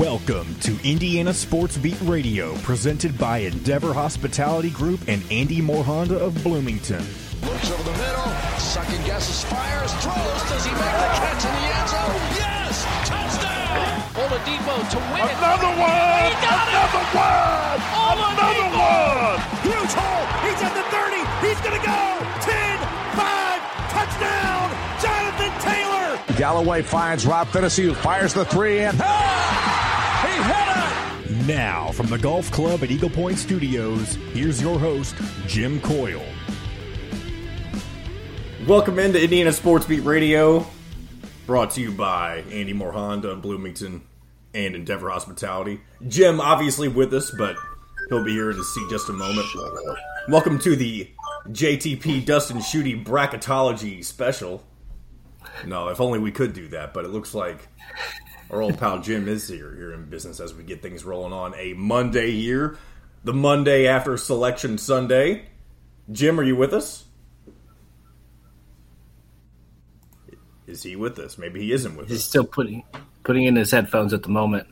Welcome to Indiana Sports Beat Radio, presented by Endeavor Hospitality Group and Andy Moore Honda of Bloomington. Looks over the middle, second guesses, fires, throws. Does he make the catch in the end zone? Yes! Touchdown! Oladipo to win it. Another one! He got Another it! one! Another one! Huge hole. He's at the 30. He's going to go. 10, 5, touchdown. Jonathan Taylor. Galloway finds Rob Finney, who fires the three, and ah! Now, from the Golf Club at Eagle Point Studios, here's your host, Jim Coyle. Welcome into Indiana Sports Beat Radio, brought to you by Andy Moore Honda Bloomington and Endeavor Hospitality. Jim, obviously, with us, but he'll be here to see just a moment. Welcome to the JTP Dustin Schutte Bracketology special. No, if only we could do that, but it looks like our old pal Jim is here here in business as we get things rolling on a Monday here, the Monday after Selection Sunday. Jim, are you with us? Is he with us? Maybe he isn't with He's us. He's still putting putting in his headphones at the moment.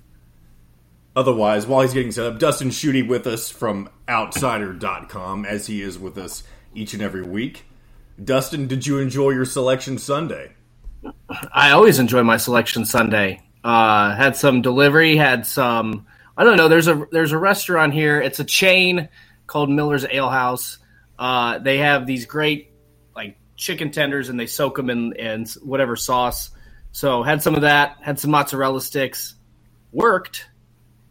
Otherwise, while he's getting set up, Dustin Schutte with us from Outsider.com, as he is with us each and every week. Dustin, did you enjoy your Selection Sunday? I always enjoy my selection Sunday. Uh, had some delivery, had some. I don't know. There's a there's a restaurant here. It's a chain called Miller's Ale House. Uh, they have these great like chicken tenders, and they soak them in in whatever sauce. So had some of that. Had some mozzarella sticks. Worked,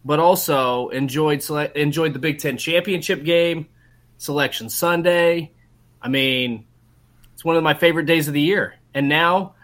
but also enjoyed sele- enjoyed the Big Ten championship game, Selection Sunday. I mean, it's one of my favorite days of the year. And now,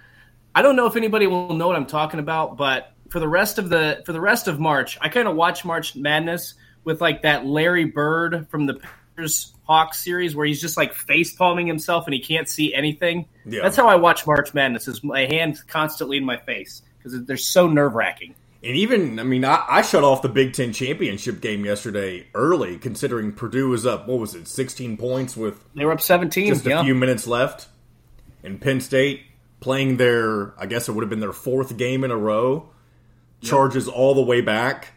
I don't know if anybody will know what I'm talking about, but for the rest of the for the rest of March, I kind of watch March Madness with like that Larry Bird from the Panthers Hawks series where he's just like face palming himself and he can't see anything. Yeah. That's how I watch March Madness. Is my hands constantly in my face because they're so nerve wracking. And even, I mean, I, I shut off the Big Ten championship game yesterday early, considering Purdue was up, what was it, 16 points with They were up 17. just a yeah. few minutes left. And Penn State playing their, I guess it would have been their fourth game in a row, charges all the way back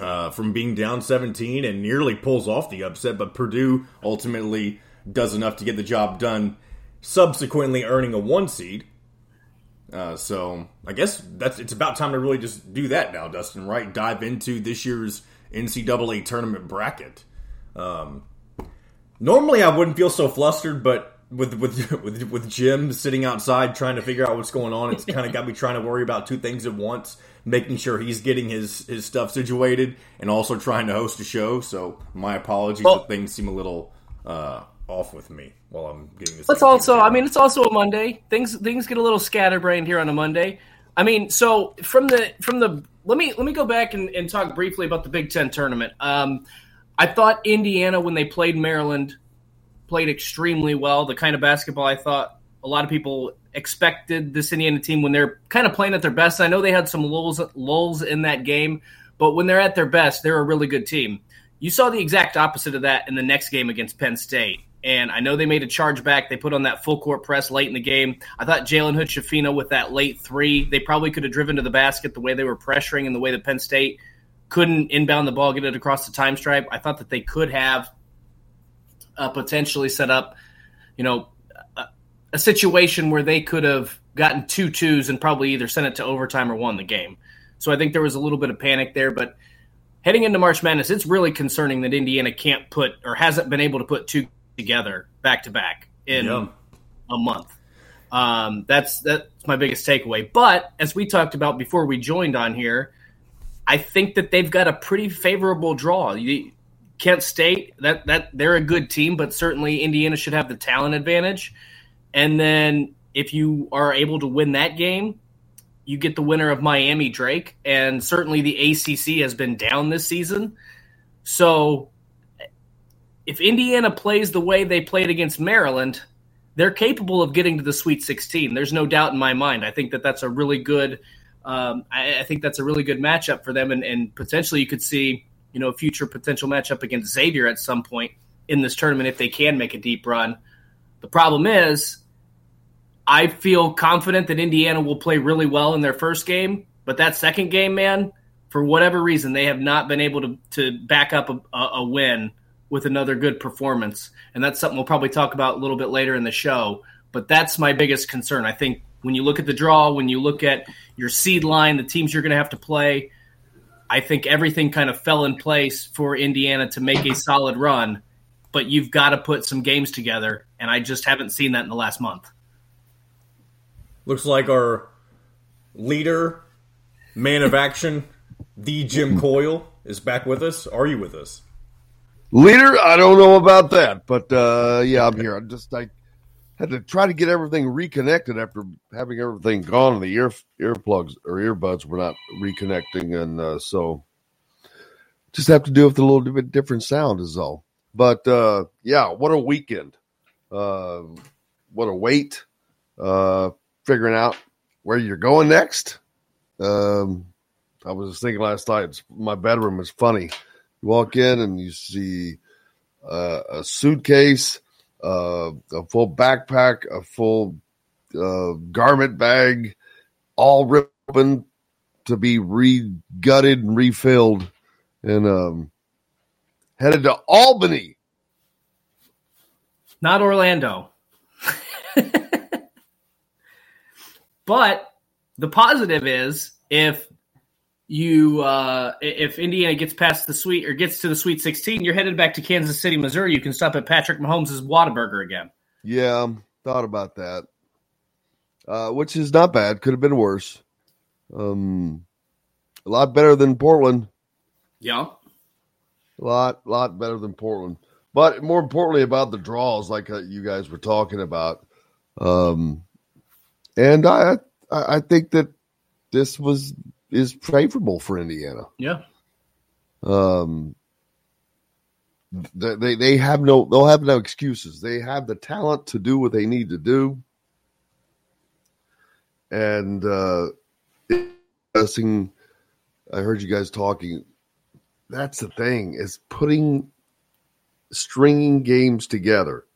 uh, from being down 17 and nearly pulls off the upset. But Purdue ultimately does enough to get the job done, subsequently earning a one seed. Uh, so I guess that's it's about time to really just do that now, Dustin. Right? Dive into this year's NCAA tournament bracket. Um, normally I wouldn't feel so flustered, but with with with with Jim sitting outside trying to figure out what's going on, it's kind of got me trying to worry about two things at once: making sure he's getting his his stuff situated, and also trying to host a show. So my apologies Well- if things seem a little uh, off with me while I'm getting this. Let's also, I mean, it's also a Monday. Things things get a little scatterbrained here on a Monday. I mean, so from the from the let me let me go back and, and talk briefly about the Big Ten tournament. Um, I thought Indiana when they played Maryland played extremely well. The kind of basketball I thought a lot of people expected this Indiana team when they're kind of playing at their best. I know they had some lulls lulls in that game, but when they're at their best, they're a really good team. You saw the exact opposite of that in the next game against Penn State. And I know they made a charge back. They put on that full court press late in the game. I thought Jalen Hood Schifino with that late three, they probably could have driven to the basket the way they were pressuring and the way that Penn State couldn't inbound the ball, get it across the time stripe. I thought that they could have uh, potentially set up, you know, a, a situation where they could have gotten two twos and probably either sent it to overtime or won the game. So I think there was a little bit of panic there. But heading into March Madness, it's really concerning that Indiana can't put or hasn't been able to put two together back to back in Yeah. a month. Um, that's that's my biggest takeaway. But as we talked about before we joined on here, I think that they've got a pretty favorable draw. You, Kent State that that they're a good team, but certainly Indiana should have the talent advantage. And then if you are able to win that game, you get the winner of Miami Drake, and certainly the ACC has been down this season. So if Indiana plays the way they played against Maryland, they're capable of getting to the Sweet 16. There's no doubt in my mind. I think that that's a really good. Um, I, I think that's a really good matchup for them, and, and potentially you could see you know future potential matchup against Xavier at some point in this tournament if they can make a deep run. The problem is, I feel confident that Indiana will play really well in their first game, but that second game, man, for whatever reason, they have not been able to to back up a, a win with another good performance, and that's something we'll probably talk about a little bit later in the show. But that's my biggest concern. I think when you look at the draw, when you look at your seed line, the teams you're going to have to play, I think everything kind of fell in place for Indiana to make a solid run. But you've got to put some games together, and I just haven't seen that in the last month. Looks like our leader, man of action, the Jim Coyle, is back with us. Are you with us? Leader, I don't know about that, but uh, yeah, I'm here. I'm just I had to try to get everything reconnected after having everything gone, and the ear earplugs or earbuds were not reconnecting, and uh, so just have to do with a little bit different sound is all. But uh, yeah, what a weekend! Uh, what a wait! Uh, figuring out where you're going next. Um, I was thinking last night, my bedroom is funny. You walk in and you see uh, a suitcase, uh, a full backpack, a full uh, garment bag, all ripped open to be re gutted and refilled, and um, headed to Albany. Not Orlando. but the positive is if you uh, if Indiana gets past the sweet or gets to the Sweet 16, you're headed back to Kansas City, Missouri. You can stop at Patrick Mahomes' Whataburger again. Yeah, thought about that. Uh, which is not bad. Could have been worse. Um, a lot better than Portland. Yeah, a lot, lot better than Portland. But more importantly, about the draws, like uh, you guys were talking about. Um, and I, I think that this was is favorable for Indiana. Yeah. Um, they they have no they'll have no excuses. They have the talent to do what they need to do. And uh I heard you guys talking. That's the thing is putting stringing games together.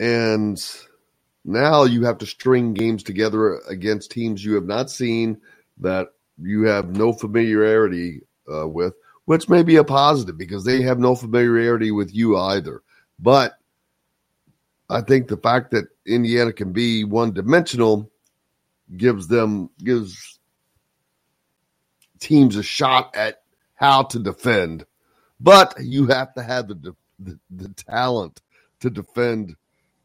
And now you have to string games together against teams you have not seen that you have no familiarity uh, with, which may be a positive because they have no familiarity with you either. But I think the fact that Indiana can be one dimensional gives them gives teams a shot at how to defend. But you have to have the the, the talent to defend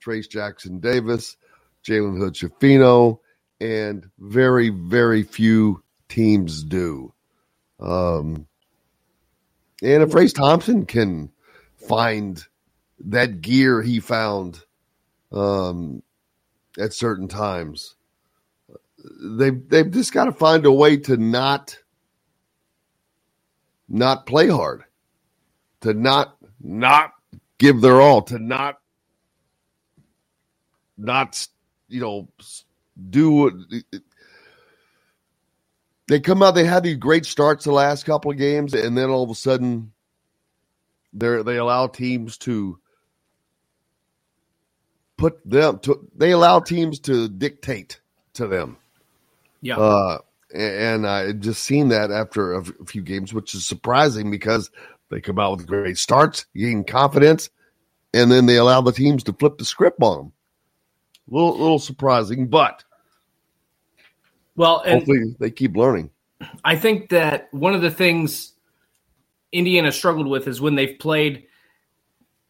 Trayce Jackson Davis, Jalen Hood Schifino, and very, very few teams do. Um, and if Race Thompson can find that gear he found um, at certain times, they've they've just got to find a way to not not play hard, to not not give their all, to not not you know do they come out they have these great starts the last couple of games and then all of a sudden they they allow teams to put them to they allow teams to dictate to them. Yeah. Uh and I just seen that after a few games, which is surprising because they come out with great starts, gain confidence, and then they allow the teams to flip the script on them little little surprising, but well, hopefully they keep learning. I think that one of the things Indiana struggled with is when they've played.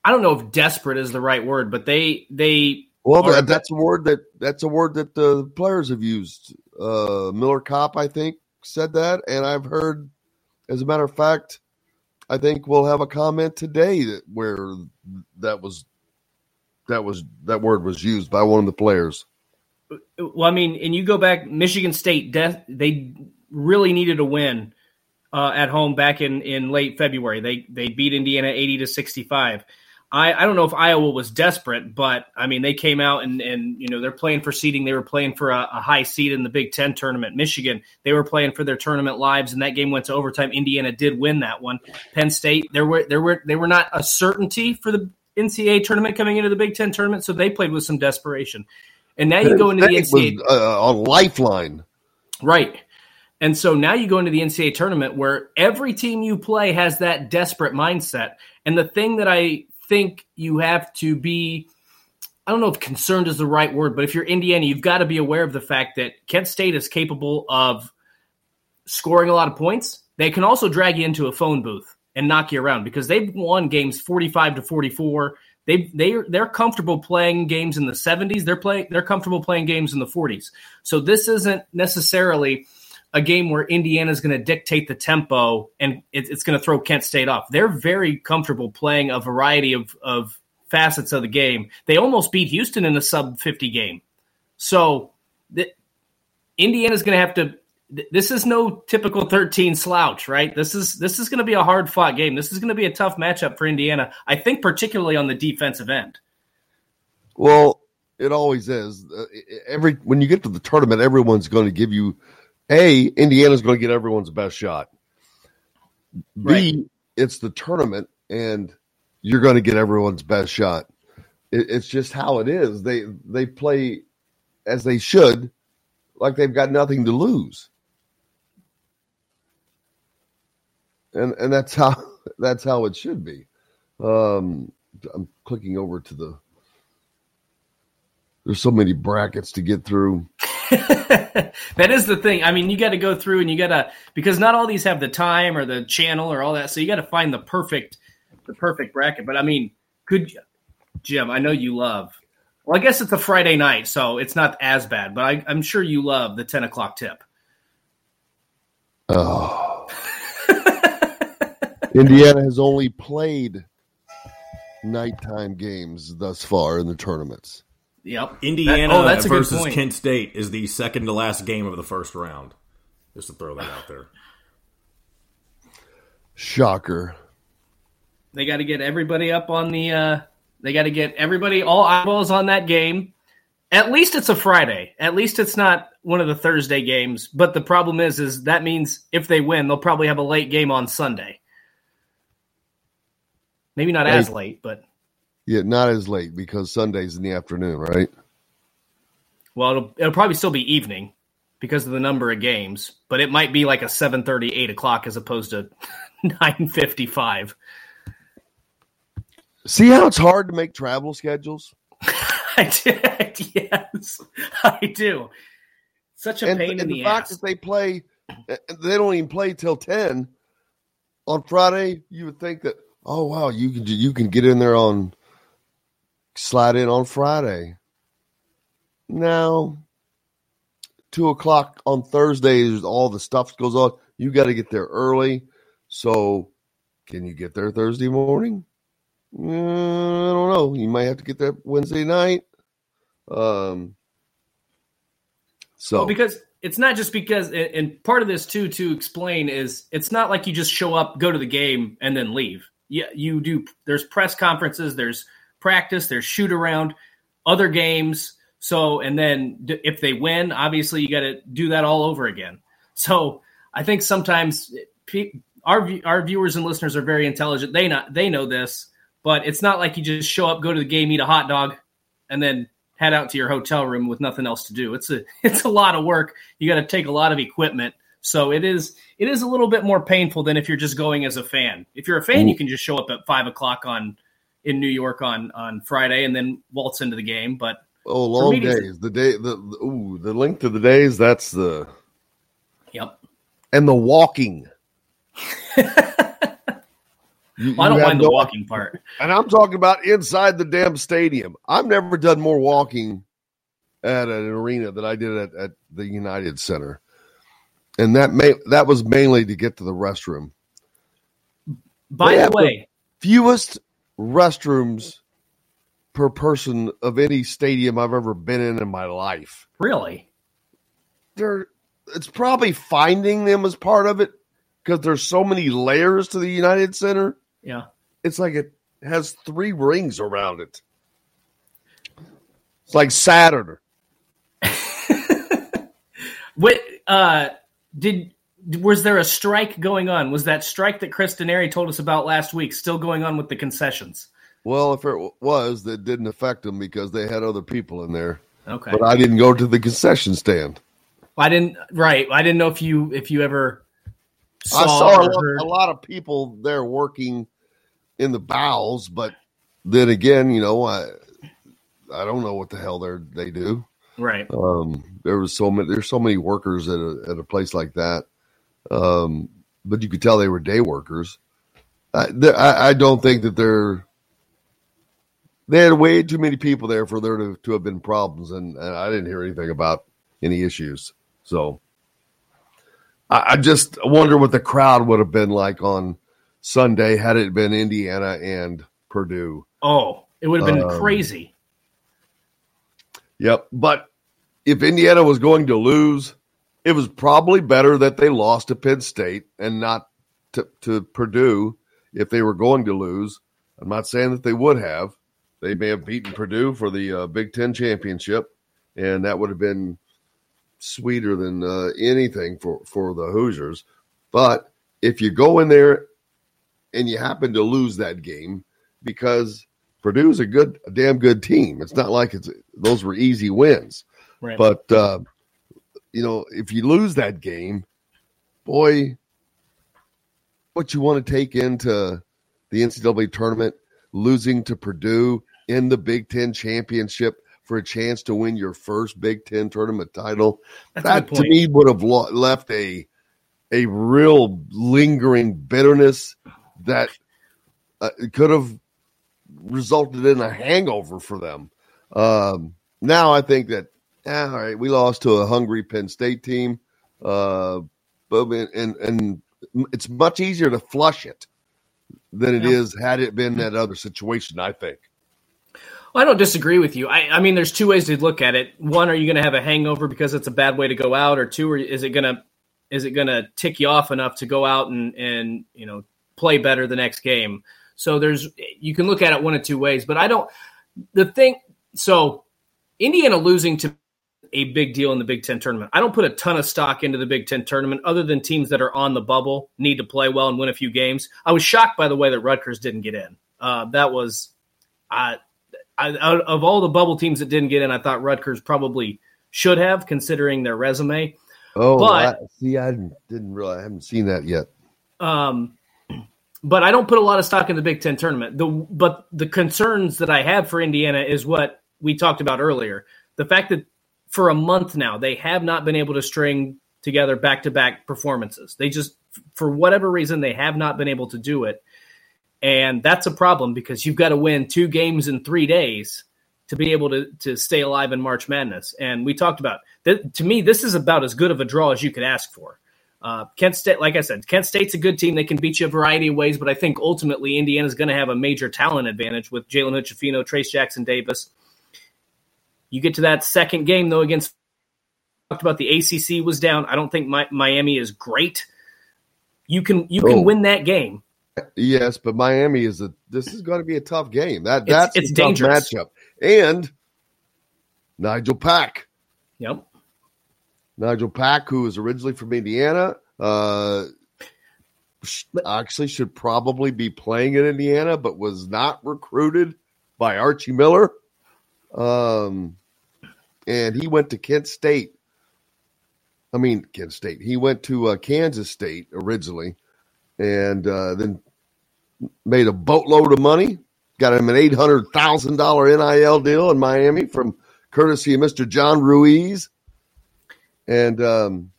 I don't know if desperate is the right word, but they they well are, that's a word that that's a word that the players have used. Uh, Miller Kopp, I think, said that, and I've heard, as a matter of fact, I think we'll have a comment today that where that was that was that word was used by one of the players. Well, I mean, and you go back, Michigan State, death, they really needed a win uh, at home back in, in late February. They they beat Indiana eighty to sixty five. I, I don't know if Iowa was desperate, but I mean they came out and and you know they're playing for seeding. They were playing for a, a high seed in the Big Ten tournament. Michigan they were playing for their tournament lives, and that game went to overtime. Indiana did win that one. Penn State there were there were they were not a certainty for the NCAA tournament coming into the Big Ten tournament, so they played with some desperation. And now you go into the NCAA was, uh, a lifeline, right? And so now you go into the NCAA tournament where every team you play has that desperate mindset. And the thing that I think you have to be I don't know if concerned is the right word, but if you're Indiana, you've got to be aware of the fact that Kent State is capable of scoring a lot of points. They can also drag you into a phone booth and knock you around because they've won games 45 to 44. They they they're comfortable playing games in the 70s. They're play they're comfortable playing games in the 40s. So this isn't necessarily a game where Indiana is going to dictate the tempo and it, it's going to throw Kent State off. They're very comfortable playing a variety of, of facets of the game. They almost beat Houston in a sub 50 game. So the, Indiana's going to have to this is no typical 13 slouch, right? This is this is going to be a hard fought game. This is going to be a tough matchup for Indiana. I think particularly on the defensive end. Well, it always is. Uh, every when you get to the tournament, everyone's going to give you a Indiana's going to get everyone's best shot. Right. B it's the tournament and you're going to get everyone's best shot. It, it's just how it is. They they play as they should, like they've got nothing to lose. And and that's how that's how it should be. Um, I'm clicking over to the. There's so many brackets to get through. that is the thing. I mean, you got to go through and you got to because not all these have the time or the channel or all that. So you got to find the perfect the perfect bracket. But I mean, could Jim? I know you love. Well, I guess it's a Friday night, so it's not as bad. But I, I'm sure you love the 10 o'clock tip. Oh. Indiana has only played nighttime games thus far in the tournaments. Yep. Indiana that, oh, versus Kent State is the second to last game of the first round. Just to throw that out there. Shocker. They got to get everybody up on the. Uh, they got to get everybody all eyeballs on that game. At least it's a Friday. At least it's not one of the Thursday games. But the problem is, is that means if they win, they'll probably have a late game on Sunday. Maybe not as late, but yeah, not as late because Sunday's in the afternoon, right? Well, it'll, it'll probably still be evening because of the number of games, but it might be like a 7.30, 8 o'clock as opposed to 9.55. See how it's hard to make travel schedules? I did, yes, I do. Such a and, pain and in the, the fact ass. that they play, eh, eh, they don't even play till 10 on Friday, you would think that oh wow, you can you can get in there on slide in on Friday. Now, two o'clock on Thursdays, all the stuff goes on. You got to get there early. So, can you get there Thursday morning? Uh, I don't know. You might have to get there Wednesday night. Um. So well, because it's not just because, and part of this too to explain is it's not like you just show up, go to the game, and then leave you, you do there's press conferences, there's practice, there's shoot around, other games. So and then if they win, obviously you got to do that all over again. So I think sometimes eh, our our viewers and listeners are very intelligent. They not they know this, but it's not like you just show up, go to the game, eat a hot dog, and then head out to your hotel room with nothing else to do. It's a it's a lot of work. You got to take a lot of equipment so it is it is a little bit more painful than if you're just going as a fan. If you're a fan, you can just show up at five o'clock on in New York on on Friday and then waltz into the game. But oh, long days. The day the, the ooh the length of the days. That's the yep. And the walking. You, well, I don't mind no, the walking part. And I'm talking about inside the damn stadium. I've never done more walking at an arena than I did at, at the United Center and that may that was mainly to get to the restroom. By they the way, the fewest restrooms per person of any stadium I've ever been in in my life. Really? There, it's probably finding them as part of it because there's so many layers to the United Center. Yeah, it's like it has three rings around it. It's like Saturn. what? Uh, did was there a strike going on? Was that strike that Chris Denari told us about last week still going on with the concessions? Well, if it was, that didn't affect them because they had other people in there. Okay, but I didn't go to the concession stand. I didn't. Right. I didn't know if you if you ever saw, I saw a a lot of people there working in the bowels, but then again, you know, I I don't know what the hell they they do. Right. Um, there was so many. There's so many workers at a at a place like that. Um, but you could tell they were day workers. I, I, I don't think that they're. They had way too many people there for there to, to have been problems, and, and I didn't hear anything about any issues. So, I, I just wonder what the crowd would have been like on Sunday had it been Indiana and Purdue. Oh, it would have been Um, crazy. Yep. But if Indiana was going to lose, it was probably better that they lost to Penn State and not to, to Purdue if they were going to lose. I'm not saying that they would have. They may have beaten Purdue for the uh, Big Ten championship, and that would have been sweeter than uh, anything for, for the Hoosiers. But if you go in there and you happen to lose that game because Purdue's a good, a damn good team. It's not like it's those were easy wins, Right. but uh, you know if you lose that game, boy, what you want to take into the NCAA tournament, losing to Purdue in the Big Ten championship for a chance to win your first Big Ten tournament title, That's that to me would have lo- left a a real lingering bitterness that uh, could have resulted in a hangover for them. Um, now I think that eh, all right, we lost to a hungry Penn State team, uh, but and and it's much easier to flush it than it is Yeah. had it been that other situation. I think. Well, I don't disagree with you. I, I mean, there's two ways to look at it. One, are you going to have a hangover because it's a bad way to go out, or two, or is it going to is it going to tick you off enough to go out and and you know play better the next game? So there's you can look at it one of two ways, but I don't. The thing, so Indiana losing to a big deal in the Big Ten tournament. I don't put a ton of stock into the Big Ten tournament, other than teams that are on the bubble need to play well and win a few games. I was shocked by the way that Rutgers didn't get in. Uh, that was, I, I, out of all the bubble teams that didn't get in, I thought Rutgers probably should have, considering their resume. Oh, But- I, see, I didn't, didn't really, I haven't seen that yet. Um, but I don't put a lot of stock in the Big Ten tournament. The but the concerns that I have for Indiana is what we talked about earlier. The fact that for a month now they have not been able to string together back to back performances. They just for whatever reason they have not been able to do it. And that's a problem because you've got to win two games in 3 days to be able to to stay alive in March Madness. And we talked about that to me this is about as good of a draw as you could ask for. Uh, Kent State, like I said, Kent State's a good team. They can beat you a variety of ways, but I think ultimately Indiana's going to have a major talent advantage with Jalen Hood-Schifino, Trayce Jackson Davis. You get to that second game though against talked about the ACC was down. I don't think Mi- Miami is great. You can you can Oh. win that game. Yes, but Miami is a. This is going to be a tough game. That It's- that's it's a tough dangerous. matchup. And Nigel Pack, Yep. Nigel Pack, who is originally from Indiana, uh, actually should probably be playing in Indiana, but was not recruited by Archie Miller. Um, and he went to Kent State. I mean, Kent State. He went to uh, Kansas State originally, and uh, then made a boatload of money. Got him an eight hundred thousand dollar NIL deal in Miami from courtesy of Mister John Ruiz, and um,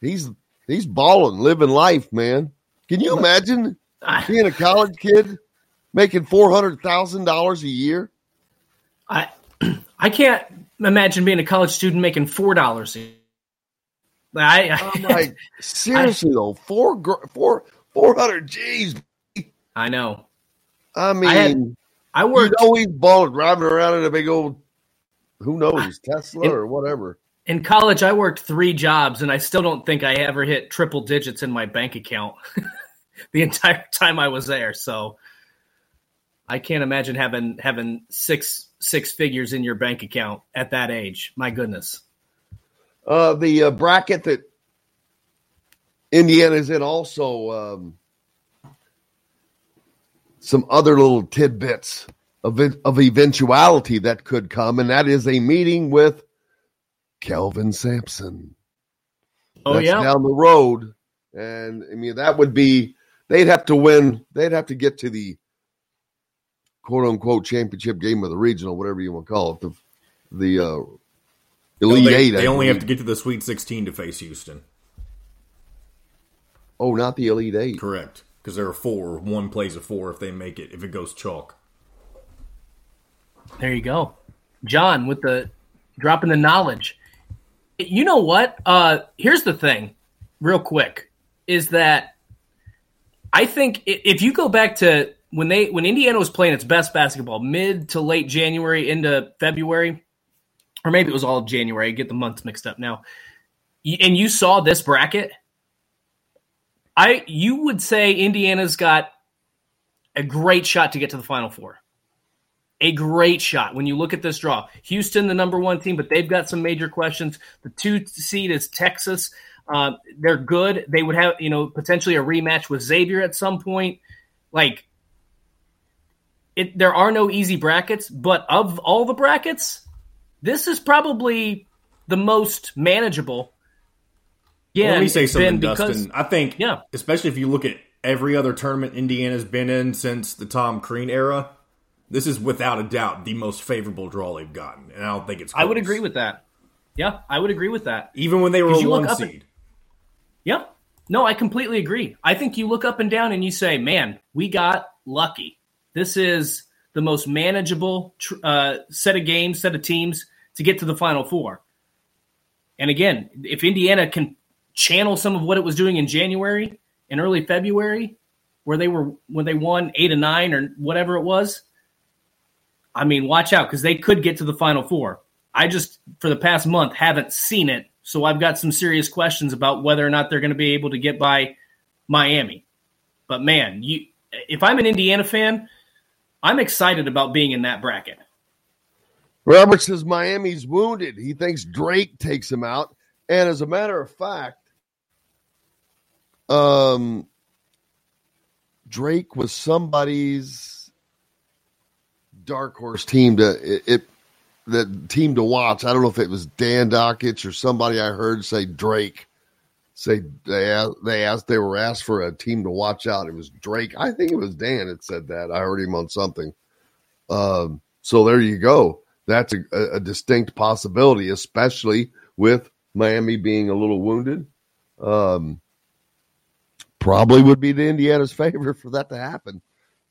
he's he's balling, living life, man. Can you imagine being a college kid making four hundred thousand dollars a year? I I can't imagine being a college student making four dollars. I, I, I'm like, seriously though, four four four hundred G's. I know. I mean, had- I you worked know he's balling, driving around in a big old, who knows, Tesla It- or whatever. in college. I worked three jobs, and I still don't think I ever hit triple digits in my bank account the entire time I was there. So I can't imagine having having six six figures in your bank account at that age. My goodness. Uh, the uh, bracket that Indiana's in also um, some other little tidbits of of eventuality that could come, and that is a meeting with Kelvin Sampson. Oh That's yeah, down the road, and I mean that would be they'd have to win. They'd have to get to the quote unquote championship game of the regional, whatever you want to call it, the the uh, elite they, eight. They I only have to get to the Sweet 16 to face Houston. Oh, not the elite eight. Correct. Because there are four. One plays a four if they make it, if it goes chalk. there you go, John with the dropping the knowledge. You know what? Uh, here's the thing, real quick, is that I think if you go back to when they when Indiana was playing its best basketball, mid to late January into February, or maybe it was all January. I get the months mixed up now. And you saw this bracket. I you would say Indiana's got a great shot to get to the Final Four. A great shot when you look at this draw. Houston, the number one team, but they've got some major questions. The two seed is Texas. Uh, they're good. They would have, you know, potentially a rematch with Xavier at some point. Like, it, there are no easy brackets, but of all the brackets, this is probably the most manageable. Yeah, Let me say something, been because- Dustin. I think, Yeah. especially if you look at every other tournament Indiana's been in since the Tom Crean era, this is without a doubt the most favorable draw they've gotten, and I don't think it's. I would agree with that. Yeah, I would agree with that. even when they were a one seed. Yep. No, I completely agree. I think you look up and down and you say, man, we got lucky. This is the most manageable uh, set of games, set of teams to get to the Final Four. And again, if Indiana can channel some of what it was doing in January and early February, where they were when they won eight and nine or whatever it was, I mean, watch out because they could get to the Final Four. I just, for the past month, haven't seen it. So I've got some serious questions about whether or not they're going to be able to get by Miami. But man, you, if I'm an Indiana fan, I'm excited about being in that bracket. Robert says Miami's wounded. He thinks Drake takes him out. And as a matter of fact, um, Drake was somebody's dark horse team to it, it that team to watch. I don't know if it was Dan Dakich or somebody I heard say Drake. Say they asked, they asked they were asked for a team to watch out. It was Drake. I think it was Dan that said that. I heard him on something. Um, so there you go. That's a, a, distinct possibility, especially with Miami being a little wounded. Um, probably would be to Indiana's favor for that to happen.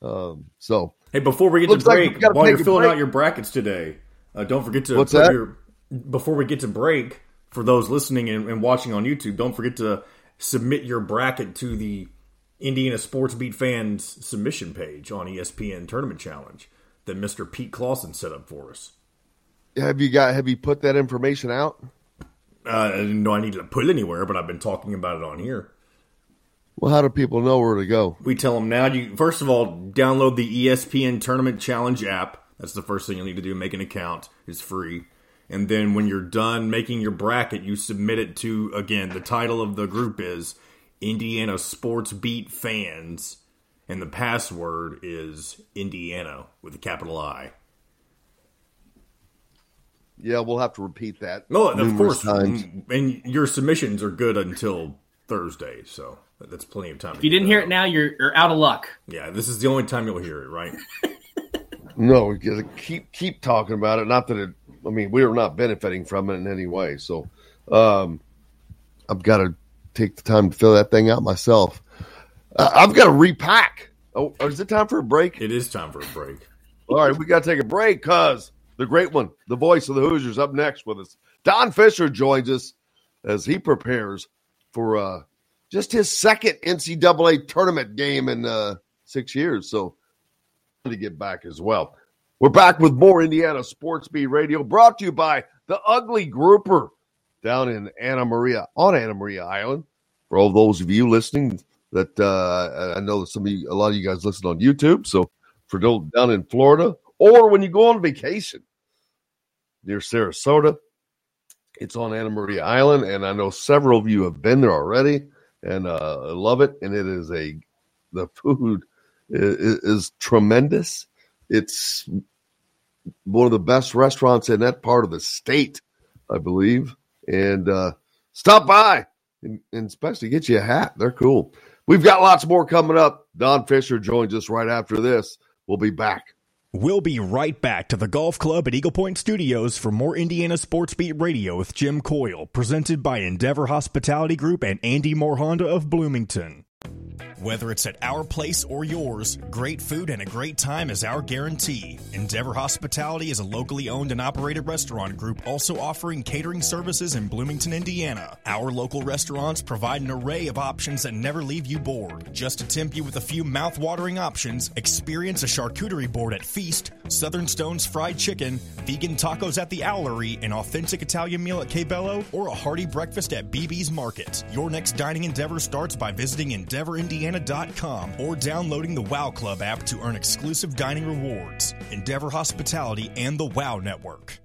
Um, so Hey, before we get to break, while you're filling break. out your brackets today, uh, don't forget to What's put that? your before we get to break for those listening and, and watching on YouTube. Don't forget to submit your bracket to the Indiana Sports Beat fans submission page on ESPN Tournament Challenge that Mister Pete Clausen set up for us. have you got have you put that information out? Uh, I didn't know I needed to put it anywhere, but I've been talking about it on here. Well, how do people know where to go? We tell them now. You first of all download the ESPN Tournament Challenge app. That's the first thing you'll need to do. Make an account. It's free. And then when you're done making your bracket, you submit it to again. The title of the group is Indiana Sports Beat Fans, and the password is Indiana with a capital I. Yeah, we'll have to repeat that. No, of numerous course. times. And your submissions are good until Thursday, so that's plenty of time. If you didn't hear it now, you're, you're out of luck. yeah, this is the only time you'll hear it, right? No, we gotta keep keep talking about it. Not that it. I mean, we are not benefiting from it in any way. So, um, I've got to take the time to fill that thing out myself. Uh, I've got to repack. Oh, is it time for a break? It is time for a break. All right, we got to take a break because the great one, the voice of the Hoosiers, up next with us. Don Fisher joins us as he prepares for uh, just his second NCAA tournament game in uh, six years. So to get back as well. We're back with more Indiana Sports Beat Radio, brought to you by the Ugly Grouper down in Anna Maria on Anna Maria Island. For all those of you listening, that uh, I know that some of you, a lot of you guys listen on YouTube. So for down in Florida, or when you go on vacation near Sarasota, it's on Anna Maria Island, and I know several of you have been there already, and uh, I love it. And it is a the food is, is tremendous. It's one of the best restaurants in that part of the state, I believe. And uh, stop by, and, and especially get you a hat. They're cool. We've got lots more coming up. Don Fisher joins us right after this. We'll be back. We'll be right back to the Golf Club at Eagle Point Studios for more Indiana Sports Beat Radio with Jim Coyle, presented by Endeavor Hospitality Group and Andy Moore Honda of Bloomington. Whether it's at our place or yours, great food and a great time is our guarantee. Endeavor Hospitality is a locally owned and operated restaurant group also offering catering services in Bloomington, Indiana. Our local restaurants provide an array of options that never leave you bored. Just to tempt you with a few mouth-watering options, experience a charcuterie board at Feast, Southern Stone's fried chicken, vegan tacos at the Owlery, an authentic Italian meal at Cabello, or a hearty breakfast at BB's Market. Your next dining endeavor starts by visiting EndeavorIndiana.com or downloading the Wow Club app to earn exclusive dining rewards. Endeavor Hospitality and the Wow Network.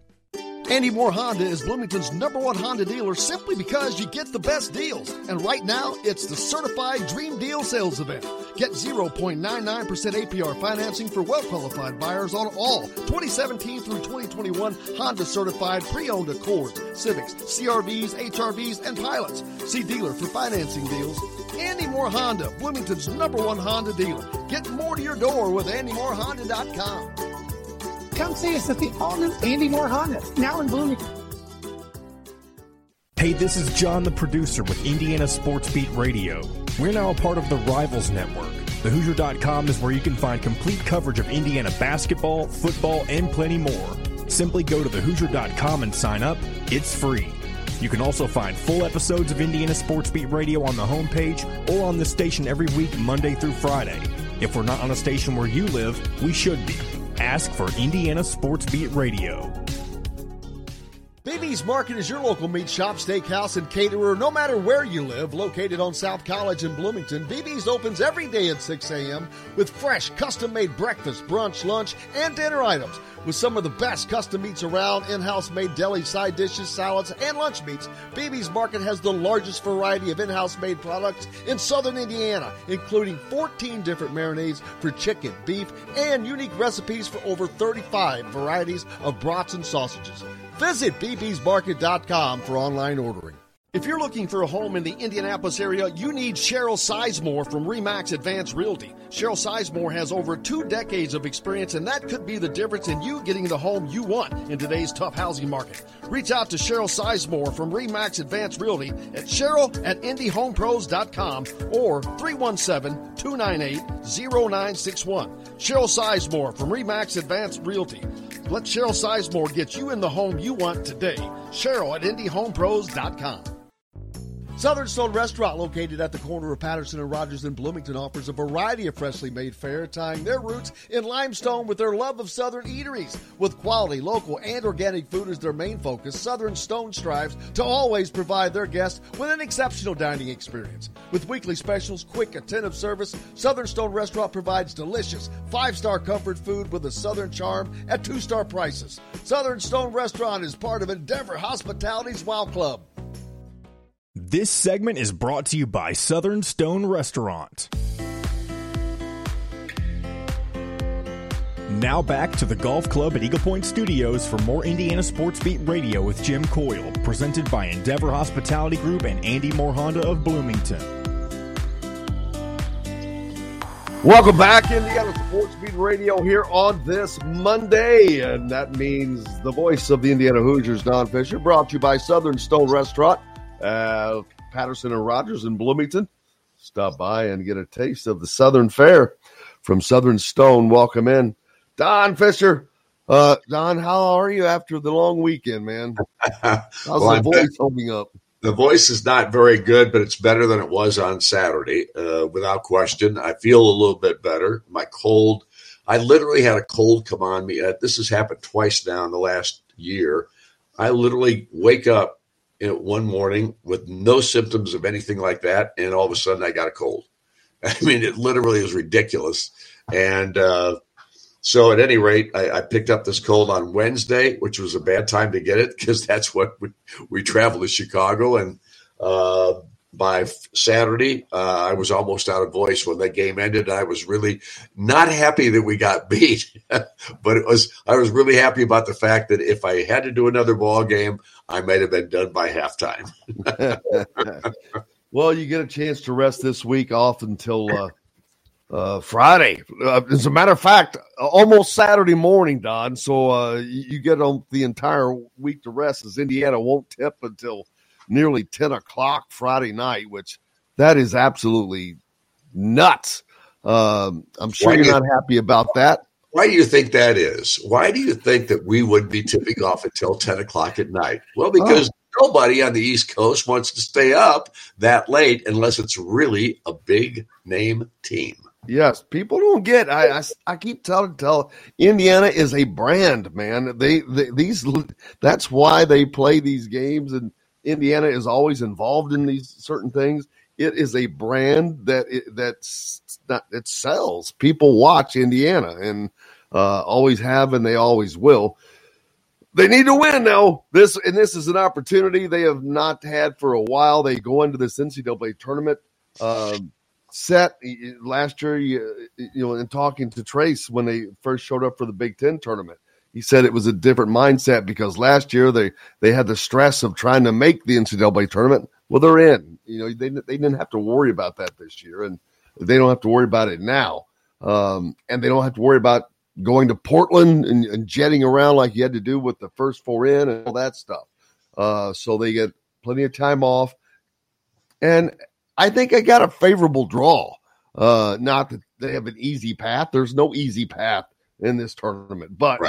Andy Moore Honda is Bloomington's number one Honda dealer simply because you get the best deals. And right now, it's the Certified Dream Deal Sales Event. Get 0.99% APR financing for well qualified buyers on all 2017 through 2021 Honda certified pre owned Accords, Civics, CRVs, HRVs, and Pilots. See dealer for financing deals. Andy Moore Honda, Bloomington's number one Honda dealer. Get more to your door with AndyMooreHonda.com. Come see us at the all new Andy Moore Honda, now in Bloomington. Hey, this is John, the producer with Indiana Sports Beat Radio. We're now a part of the Rivals Network. TheHoosier.com is where you can find complete coverage of Indiana basketball, football, and plenty more. Simply go to TheHoosier.com and sign up. It's free. You can also find full episodes of Indiana Sports Beat Radio on the homepage or on the station every week, Monday through Friday. If we're not on a station where you live, we should be. Ask for Indiana Sports Beat Radio. BB's Market is your local meat shop, steakhouse, and caterer no matter where you live. Located on South College in Bloomington, BB's opens every day at 6 a.m. with fresh, custom made breakfast, brunch, lunch, and dinner items. With some of the best custom meats around, in house made deli side dishes, salads, and lunch meats, BB's Market has the largest variety of in house made products in southern Indiana, including 14 different marinades for chicken, beef, and unique recipes for over 35 varieties of brats and sausages. Visit bbsmarket.com for online ordering. If you're looking for a home in the Indianapolis area, you need Cheryl Sizemore from Remax Advanced Realty. Cheryl Sizemore has over two decades of experience, and that could be the difference in you getting the home you want in today's tough housing market. Reach out to Cheryl Sizemore from Remax Advanced Realty at cheryl at indiehomepros.com or 317-298-0961. Cheryl Sizemore from Remax Advanced Realty. Let Cheryl Sizemore get you in the home you want today. Cheryl at indiehomepros.com. Southern Stone Restaurant, located at the corner of Patterson and Rogers in Bloomington, offers a variety of freshly made fare, tying their roots in limestone with their love of Southern eateries. With quality, local, and organic food as their main focus, Southern Stone strives to always provide their guests with an exceptional dining experience. With weekly specials, quick, attentive service, Southern Stone Restaurant provides delicious, five star comfort food with a Southern charm at two star prices. Southern Stone Restaurant is part of Endeavor Hospitality's Wow Club. This segment is brought to you by Southern Stone Restaurant. Now back to the Golf Club at Eagle Point Studios for more Indiana Sports Beat Radio with Jim Coyle, presented by Endeavor Hospitality Group and Andy Moore Honda of Bloomington. Welcome back, Indiana Sports Beat Radio here on this Monday, and that means the voice of the Indiana Hoosiers, Don Fisher, brought to you by Southern Stone Restaurant, uh, Patterson and Rogers in Bloomington. Stop by and get a taste of the Southern Fare from Southern Stone. Welcome in, Don Fisher. Uh, Don, how are you after the long weekend, man? How's Well, the voice holding up? The voice is not very good, but it's better than it was on Saturday, uh, without question. I feel a little bit better. My cold, I literally had a cold come on me. Uh, this has happened twice now in the last year. I literally wake up know, one morning with no symptoms of anything like that, and all of a sudden I got a cold. I mean, it literally is ridiculous. And uh, so, at any rate, I, I picked up this cold on Wednesday, which was a bad time to get it because that's what we, we traveled to Chicago and uh, by Saturday, uh, I was almost out of voice when that game ended. I was really not happy that we got beat, but it was I was really happy about the fact that if I had to do another ball game, I might have been done by halftime. well, you get a chance to rest this week off until uh, uh, Friday. Uh, as a matter of fact, almost Saturday morning, Don. So uh, you, get on the entire week to rest as Indiana won't tip until nearly 10 o'clock Friday night, which that is absolutely nuts. Um, I'm sure Why you're you- not happy about that. Why do you think that is? Why do you think that we would be tipping off until 10 o'clock at night? Well, because nobody on the East Coast wants to stay up that late unless it's really a big name team. Yes, people don't get. I, I, I keep telling tell Indiana is a brand, man. They, they these that's why they play these games, and Indiana is always involved in these certain things. It is a brand that it, that's not it sells. People watch Indiana and uh, always have, and they always will. They need to win now. This and this is an opportunity they have not had for a while. They go into this NCAA tournament. Um, set last year, you, you know, in talking to Trayce when they first showed up for the Big Ten tournament, he said it was a different mindset because last year they they had the stress of trying to make the NCAA tournament. Well, they're in. You know, they they didn't have to worry about that this year, and they don't have to worry about it now. Um, and they don't have to worry about going to Portland and, and jetting around like you had to do with the first four in and all that stuff. Uh, so they get plenty of time off. And I think I got a favorable draw. Uh, not that they have an easy path. There's no easy path in this tournament, but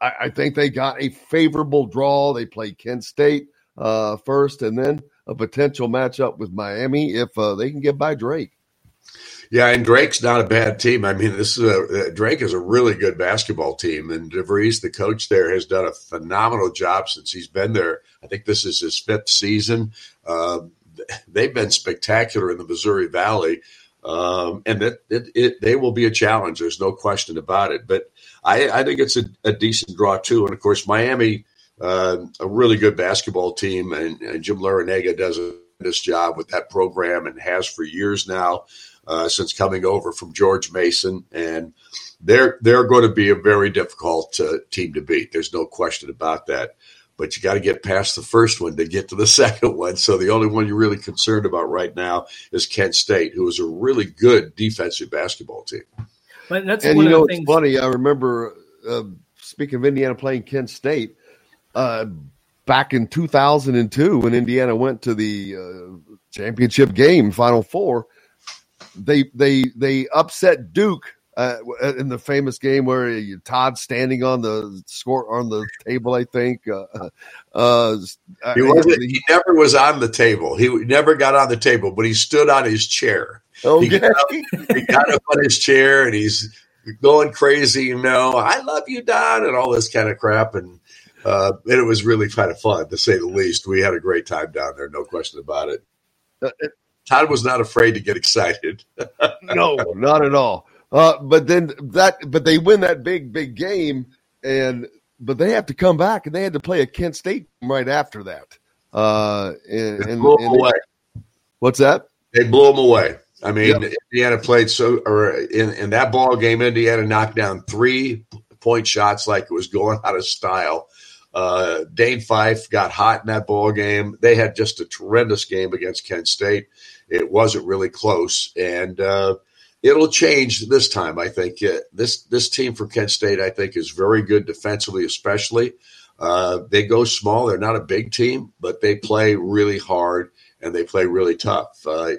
I, I think they got a favorable draw. They play Kent State uh, first, and then a potential matchup with Miami if uh, they can get by Drake. Yeah, and Drake's not a bad team. I mean, this is a uh, Drake is a really good basketball team, and DeVries, the coach there, has done a phenomenal job since he's been there. I think this is his fifth season. Uh, they've been spectacular in the Missouri Valley, um, and that it, it, they will be a challenge. There's no question about it. But I, I think it's a, a, decent draw too. And of course, Miami, uh, a really good basketball team, and, and Jim Larranaga does a job with that program and has for years now uh, since coming over from George Mason, and they're they're going to be a very difficult uh, team to beat. There's no question about that. But you got to get past the first one to get to the second one. So the only one you're really concerned about right now is Kent State, who is a really good defensive basketball team. But that's and one you know of the it's funny. I remember uh, speaking of Indiana playing Kent State uh, back in 2002 when Indiana went to the uh, championship game, Final Four. They they they upset Duke uh, in the famous game where you, Todd standing on the score on the table. I think uh, uh, He wasn't. He never was on the table. He never got on the table, but he stood on his chair. Okay. He, got up, he got up on his chair and he's going crazy. You know, I love you, Don, and all this kind of crap. And uh, and it was really kind of fun to say the least. We had a great time down there, no question about it. Todd was not afraid to get excited. no, not at all. Uh, but then that, but they win that big, big game, and but they have to come back, and they had to play a Kent State right after that. Uh, and, They and, blew 'em and away. what's that? They blew them away. I mean, Yep. Indiana played so, or in, in that ball game, Indiana knocked down three point shots like it was going out of style. Uh, Dane Fife got hot in that ball game. They had just a tremendous game against Kent State. It wasn't really close, and uh, it'll change this time. I think uh, this this team from Kent State, I think, is very good defensively, especially. Uh, they go small. They're not a big team, but they play really hard and they play really tough. Uh,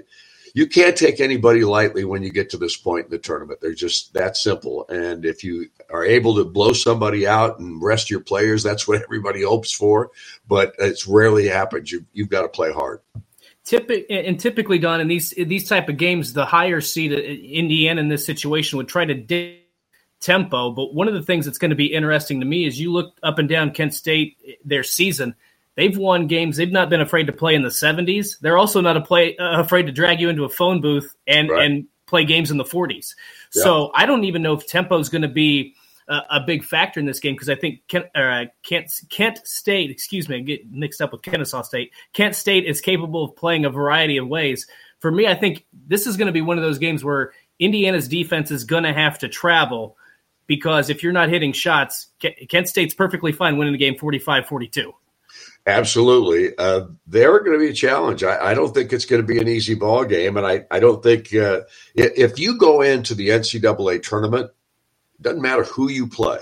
you can't take anybody lightly when you get to this point in the tournament. They're just that simple. And if you are able to blow somebody out and rest your players, that's what everybody hopes for. But it's rarely happens. You, you've got to play hard. Typic, and typically, Don, in these in these type of games, the higher seed Indiana in this situation would try to dig tempo. But one of the things that's going to be interesting to me is you look up and down Kent State their season. They've won games. They've not been afraid to play in the 70s. They're also not a play, uh, afraid to drag you into a phone booth and Right. and play games in the 40s. So I don't even know if tempo is going to be a, big factor in this game because I think Kent, uh, Kent, Kent State, excuse me, I get mixed up with Kennesaw State. Kent State is capable of playing a variety of ways. For me, I think this is going to be one of those games where Indiana's defense is going to have to travel because if you're not hitting shots, Kent State's perfectly fine winning the game 45 42. Absolutely. Uh, they're going to be a challenge. I, I, don't think it's going to be an easy ball game. And I, I don't think uh, if you go into the NCAA tournament, doesn't matter who you play.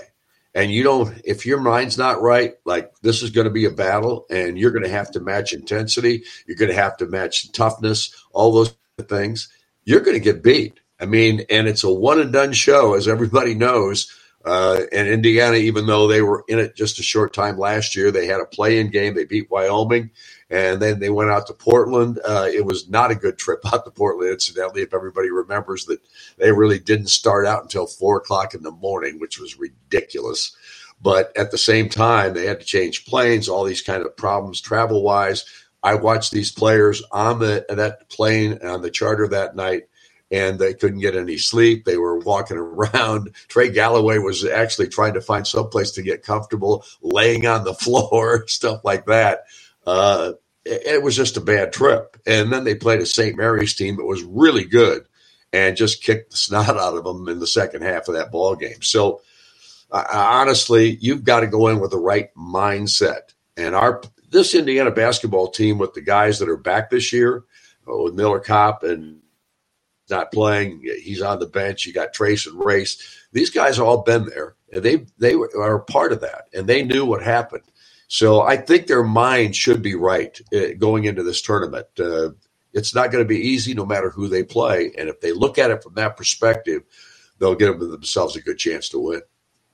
And you don't, if your mind's not right, like this is going to be a battle and you're going to have to match intensity, you're going to have to match toughness, all those things, you're going to get beat. I mean, and it's a one and done show, as everybody knows. Uh, and Indiana, even though they were in it just a short time last year, they had a play in game. They beat Wyoming and then they went out to Portland. Uh, it was not a good trip out to Portland, incidentally, if everybody remembers that they really didn't start out until four o'clock in the morning, which was ridiculous. But at the same time, they had to change planes, all these kind of problems travel wise. I watched these players on the that plane on the charter that night and they couldn't get any sleep. They were walking around. Trey Galloway was actually trying to find some place to get comfortable, laying on the floor, stuff like that. Uh, it, was just a bad trip. And then they played a St. Mary's team that was really good and just kicked the snot out of them in the second half of that ball game. So, uh, honestly, you've got to go in with the right mindset. And our this Indiana basketball team with the guys that are back this year, uh, with Miller Kopp and not playing. He's on the bench. You got Trayce and Race. These guys have all been there, and they they are part of that, and they knew what happened. So I think their mind should be right uh, going into this tournament. Uh, it's not going to be easy, no matter who they play, and if they look at it from that perspective, they'll give themselves a good chance to win.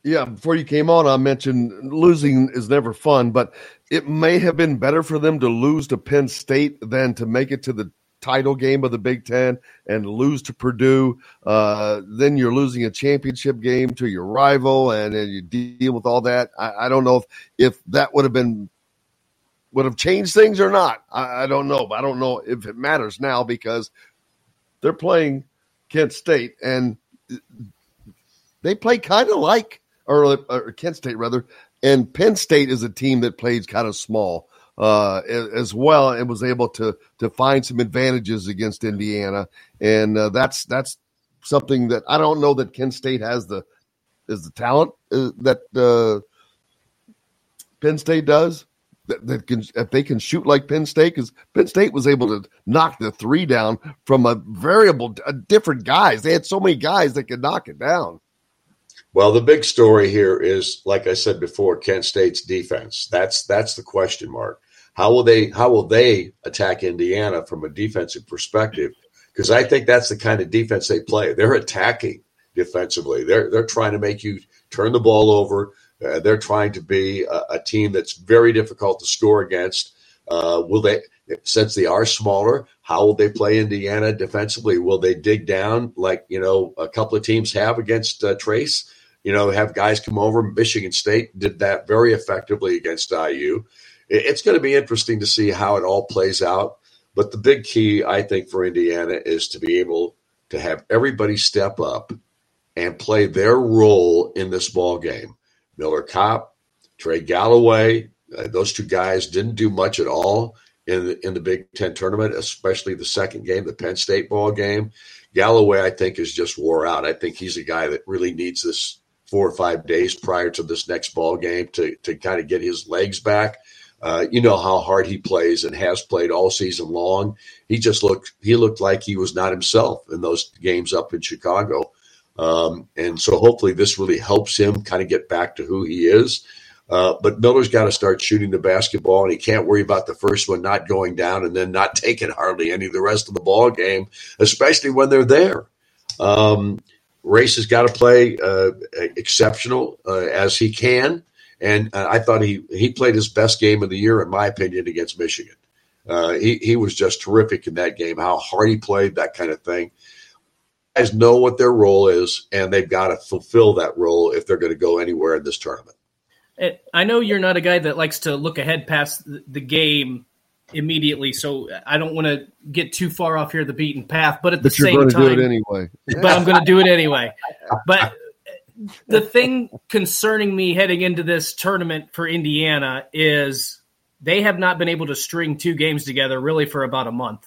Yeah, before you came on, I mentioned losing is never fun, but it may have been better for them to lose to Penn State than to make it to the title game of the Big Ten and lose to Purdue, uh, then you're losing a championship game to your rival, and, and you deal with all that. I, I, don't know if, if that would have been would have changed things or not. I, I don't know, but I don't know if it matters now because they're playing Kent State and they play kind of like or, or Kent State rather, and Penn State is a team that plays kind of small uh, as well and was able to to find some advantages against Indiana, and uh, that's that's something that I don't know that Kent State has the is the talent uh, that uh, Penn State does. That, that can if they can shoot like Penn State, because Penn State was able to knock the three down from a variable, a different guys. They had so many guys that could knock it down. Well, the big story here is, like I said before, Kent State's defense. That's that's the question mark. How will they how will they attack Indiana from a defensive perspective? Because I think that's the kind of defense they play. They're attacking defensively. They're they're trying to make you turn the ball over. Uh, they're trying to be a, a, team that's very difficult to score against. Uh, will they, since they are smaller, how will they play Indiana defensively? Will they dig down like you know a couple of teams have against uh, Trayce? You know, have guys come over. Michigan State did that very effectively against IU it's going to be interesting to see how it all plays out. But the big key, I think, for Indiana is to be able to have everybody step up and play their role in this ball game. Miller Kopp, Trey Galloway, uh, those two guys didn't do much at all in the, in the Big Ten tournament, especially the second game, the Penn State ball game. Galloway, I think, is just wore out. I think he's a guy that really needs this four or five days prior to this next ball game to to kind of get his legs back. Uh, you know how hard he plays and has played all season long. He just looked he looked like he was not himself in those games up in Chicago. Um, and so hopefully this really helps him kind of get back to who he is. Uh, but Miller's got to start shooting the basketball, and he can't worry about the first one not going down and then not taking hardly any of the rest of the ball game, especially when they're there. Um, Race has got to play uh, exceptional uh, as he can. And uh, I thought he he played his best game of the year, in my opinion, against Michigan. Uh, he he was just terrific in that game. How hard he played, that kind of thing. Guys know what their role is, and they've got to fulfill that role if they're going to go anywhere in this tournament. I know you're not a guy that likes to look ahead past the game immediately, so I don't want to get too far off here the beaten path. But at the but same time, do it anyway. but I'm going to do it anyway. But the thing concerning me heading into this tournament for Indiana is they have not been able to string two games together really for about a month.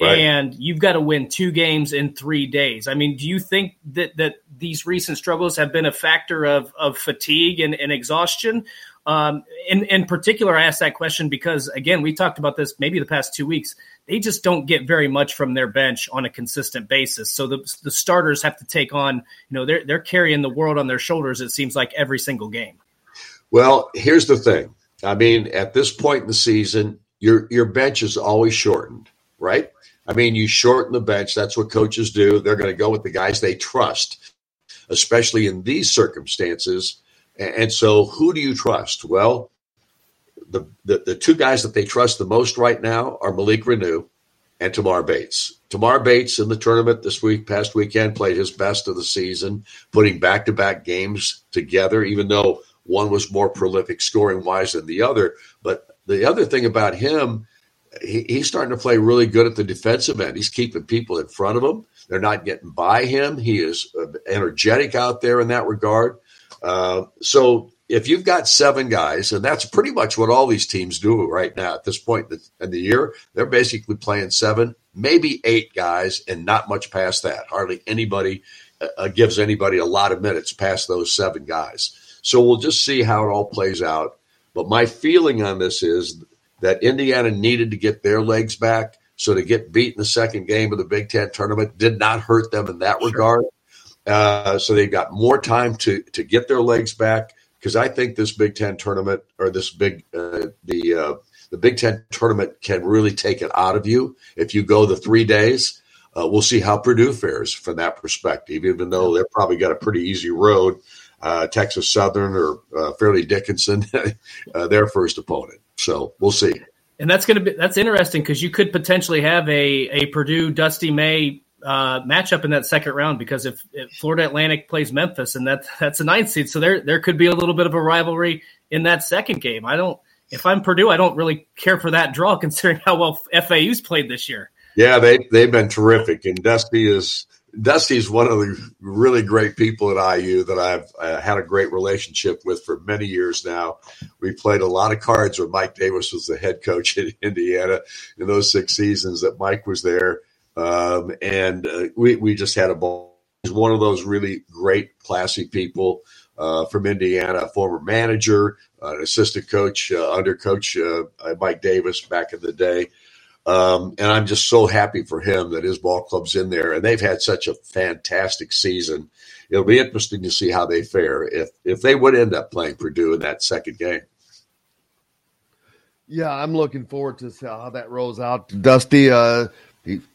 Right. And you've got to win two games in three days. I mean, do you think that that these recent struggles have been a factor of of fatigue and, and exhaustion? Um, in in particular, I asked that question because again, we talked about this maybe the past two weeks. They just don't get very much from their bench on a consistent basis. So the the starters have to take on, you know, they're they're carrying the world on their shoulders. It seems like every single game. Well, here's the thing. I mean, at this point in the season, your your bench is always shortened, right? I mean, you shorten the bench. That's what coaches do. They're going to go with the guys they trust, especially in these circumstances. And so, who do you trust? Well, the, the, the two guys that they trust the most right now are Malik Reneau and Tamar Bates. Tamar Bates in the tournament this week, past weekend, played his best of the season, putting back to back games together, even though one was more prolific scoring wise than the other. But the other thing about him, he, he's starting to play really good at the defensive end. He's keeping people in front of him. They're not getting by him. He is uh, energetic out there in that regard. Uh, so if you've got seven guys, and that's pretty much what all these teams do right now at this point in the year, they're basically playing seven, maybe eight guys, and not much past that. Hardly anybody uh, gives anybody a lot of minutes past those seven guys. So we'll just see how it all plays out. But my feeling on this is that Indiana needed to get their legs back. So to get beat in the second game of the Big Ten tournament did not hurt them in that sure. regard. Uh, so they've got more time to to get their legs back because I think this Big Ten tournament or this big uh, the uh, the Big Ten tournament can really take it out of you if you go the three days. Uh, we'll see how Purdue fares from that perspective, even though they've probably got a pretty easy road uh, Texas Southern or uh, Fairleigh Dickinson, their first opponent. So we'll see. And that's going to be that's interesting because you could potentially have a a Purdue Dusty May uh, matchup in that second round because if, if, Florida Atlantic plays Memphis and that that's a ninth seed, so there there could be a little bit of a rivalry in that second game. I don't if I'm Purdue, I don't really care for that draw considering how well FAU's played this year. Yeah, they they've been terrific, and Dusty is Dusty's one of the really great people at IU that I've uh, had a great relationship with for many years now. We played a lot of cards when Mike Davis was the head coach in Indiana in those six seasons that Mike was there. Um, and uh, we, we just had a ball. He's one of those really great, classy people uh, from Indiana, former manager, uh, assistant coach uh, under coach uh, Mike Davis back in the day. Um, and I'm just so happy for him that his ball club's in there, and they've had such a fantastic season. It'll be interesting to see how they fare if if they would end up playing Purdue in that second game. Yeah, I'm looking forward to how that rolls out. Dusty, uh,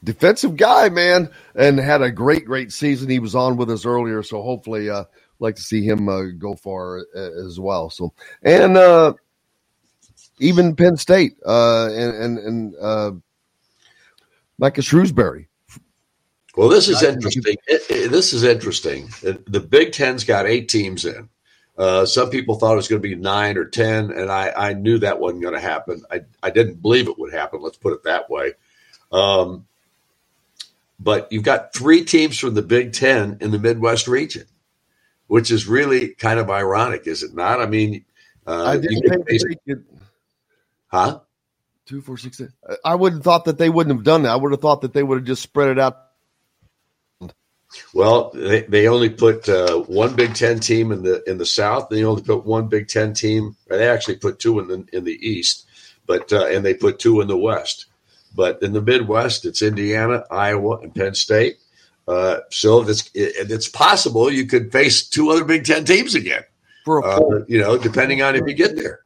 defensive guy, man, and had a great, great season. He was on with us earlier, so hopefully, uh, like to see him uh, go far uh, as well. So, and uh, even Penn State uh, and and, and uh, Micah Shrewsberry. Well, this is interesting. It, it, this is interesting. The Big Ten's got eight teams in. Uh, some people thought it was going to be nine or ten, and I, I knew that wasn't going to happen. I, I didn't believe it would happen. Let's put it that way. Um, but you've got three teams from the Big Ten in the Midwest region, which is really kind of ironic, is it not? I mean, uh, I didn't think Huh? Two, four, six. Eight. I would have thought that they wouldn't have done that. I would have thought that they would have just spread it out. Well, they, they only put uh, one Big Ten team in the in the South. They only put one Big Ten team. They actually put two in the in the East, but uh, and they put two in the West. But in the Midwest, it's Indiana, Iowa, and Penn State. Uh, so it's it, it's possible you could face two other Big Ten teams again. For a uh, you know, depending on if you get there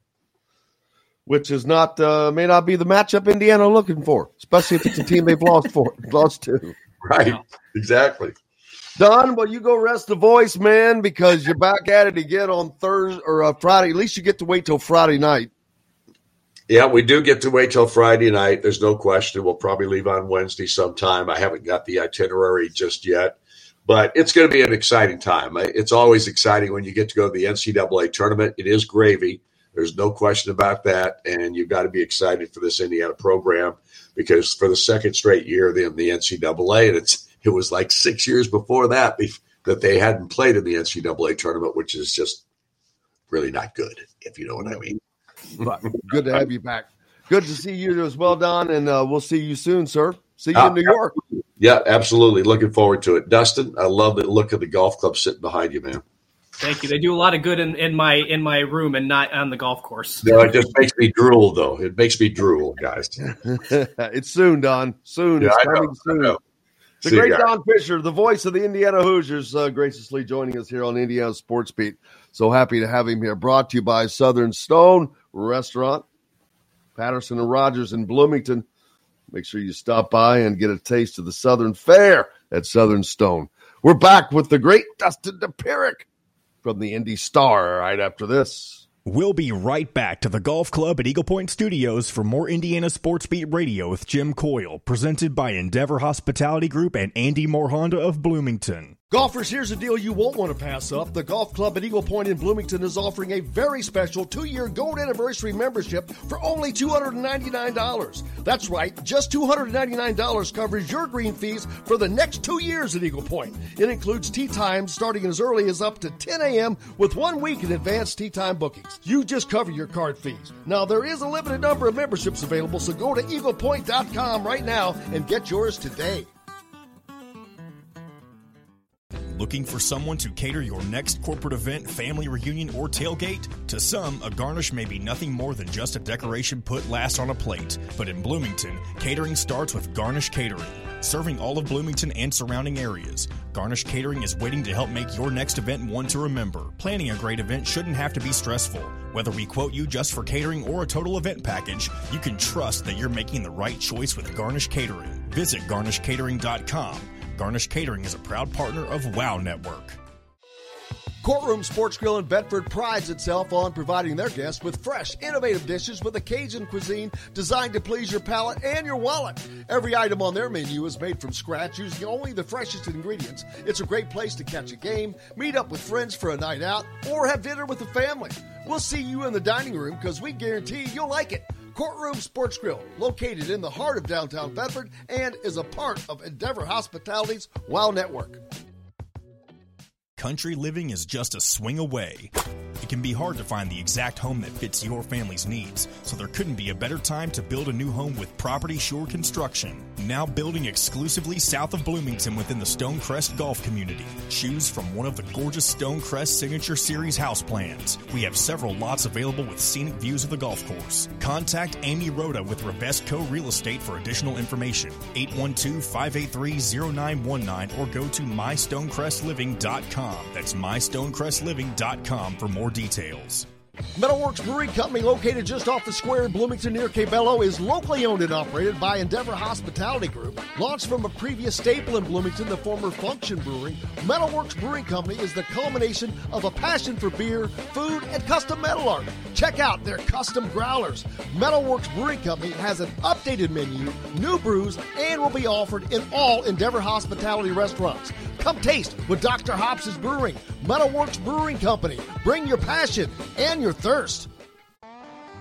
which is not uh, may not be the matchup Indiana looking for, especially if it's a team they've lost for lost to. Right, exactly. Don, well, you go rest the voice, man, because you're back at it again on Thursday or uh, Friday. At least you get to wait till Friday night. Yeah, we do get to wait till Friday night. There's no question. We'll probably leave on Wednesday sometime. I haven't got the itinerary just yet, but it's going to be an exciting time. It's always exciting when you get to go to the NCAA tournament. It is gravy. There's no question about that. And you've got to be excited for this Indiana program because for the second straight year, in the NCAA, and it's it was like six years before that that they hadn't played in the NCAA tournament, which is just really not good, if you know what I mean. But good to have you back. Good to see you as well, Don, and uh, we'll see you soon, sir. See you uh, in New York. Yeah, absolutely. Looking forward to it. Dustin, I love the look of the golf club sitting behind you, man. Thank you. They do a lot of good in, in my in my room and not on the golf course. No, it just makes me drool, though. It makes me drool, guys. it's soon, Don. Soon. Yeah, it's coming know, soon. The See great Don Fisher, the voice of the Indiana Hoosiers, uh, graciously joining us here on Indiana Sports Beat. So happy to have him here. Brought to you by Southern Stone Restaurant, Patterson and Rogers in Bloomington. Make sure you stop by and get a taste of the Southern Fare at Southern Stone. We're back with the great Dustin Dopirak from the Indy Star right after this. We'll be right back to the golf club at Eagle Point Studios for more Indiana Sports Beat Radio with Jim Coyle, presented by Endeavor Hospitality Group and Andy Moore Honda of Bloomington. Golfers, here's a deal you won't want to pass up. The Golf Club at Eagle Point in Bloomington is offering a very special two year gold anniversary membership for only $299. That's right, just $299 covers your green fees for the next two years at Eagle Point. It includes tee times starting as early as up to 10 a.m. with one week in advance tee time bookings. You just cover your card fees. Now, there is a limited number of memberships available, so go to eaglepoint.com right now and get yours today. Looking for someone to cater your next corporate event, family reunion, or tailgate? To some, a garnish may be nothing more than just a decoration put last on a plate. But in Bloomington, catering starts with Garnish Catering. Serving all of Bloomington and surrounding areas, Garnish Catering is waiting to help make your next event one to remember. Planning a great event shouldn't have to be stressful. Whether we quote you just for catering or a total event package, you can trust that you're making the right choice with Garnish Catering. Visit garnishcatering.com Garnish Catering is a proud partner of WOW Network. Courtroom Sports Grill in Bedford prides itself on providing their guests with fresh, innovative dishes with a Cajun cuisine designed to please your palate and your wallet. Every item on their menu is made from scratch using only the freshest ingredients. It's a great place to catch a game, meet up with friends for a night out, or have dinner with the family. We'll see you in the dining room because we guarantee you'll like it. Courtroom Sports Grill, located in the heart of downtown Bedford and is a part of Endeavor Hospitality's WOW Network. Country living is just a swing away. It can be hard to find the exact home that fits your family's needs, so there couldn't be a better time to build a new home with Property Shore Construction. Now building exclusively south of Bloomington within the Stonecrest Golf Community. Choose from one of the gorgeous Stonecrest Signature Series house plans. We have several lots available with scenic views of the golf course. Contact Amy Rhoda with Ravesco Real Estate for additional information. 812-583-0919 or go to mystonecrestliving.com. That's mystonecrestliving.com for more details. Metalworks Brewing Company, located just off the square in Bloomington near Cabello, is locally owned and operated by Endeavor Hospitality Group. Launched from a previous staple in Bloomington, the former Function Brewing, Metalworks Brewing Company is the culmination of a passion for beer, food, and custom metal art. Check out their custom growlers. Metalworks Brewing Company has an updated menu, new brews, and will be offered in all Endeavor Hospitality restaurants. Come taste what Dr. Hops is brewing. Metalworks Brewing Company. Bring your passion and your thirst.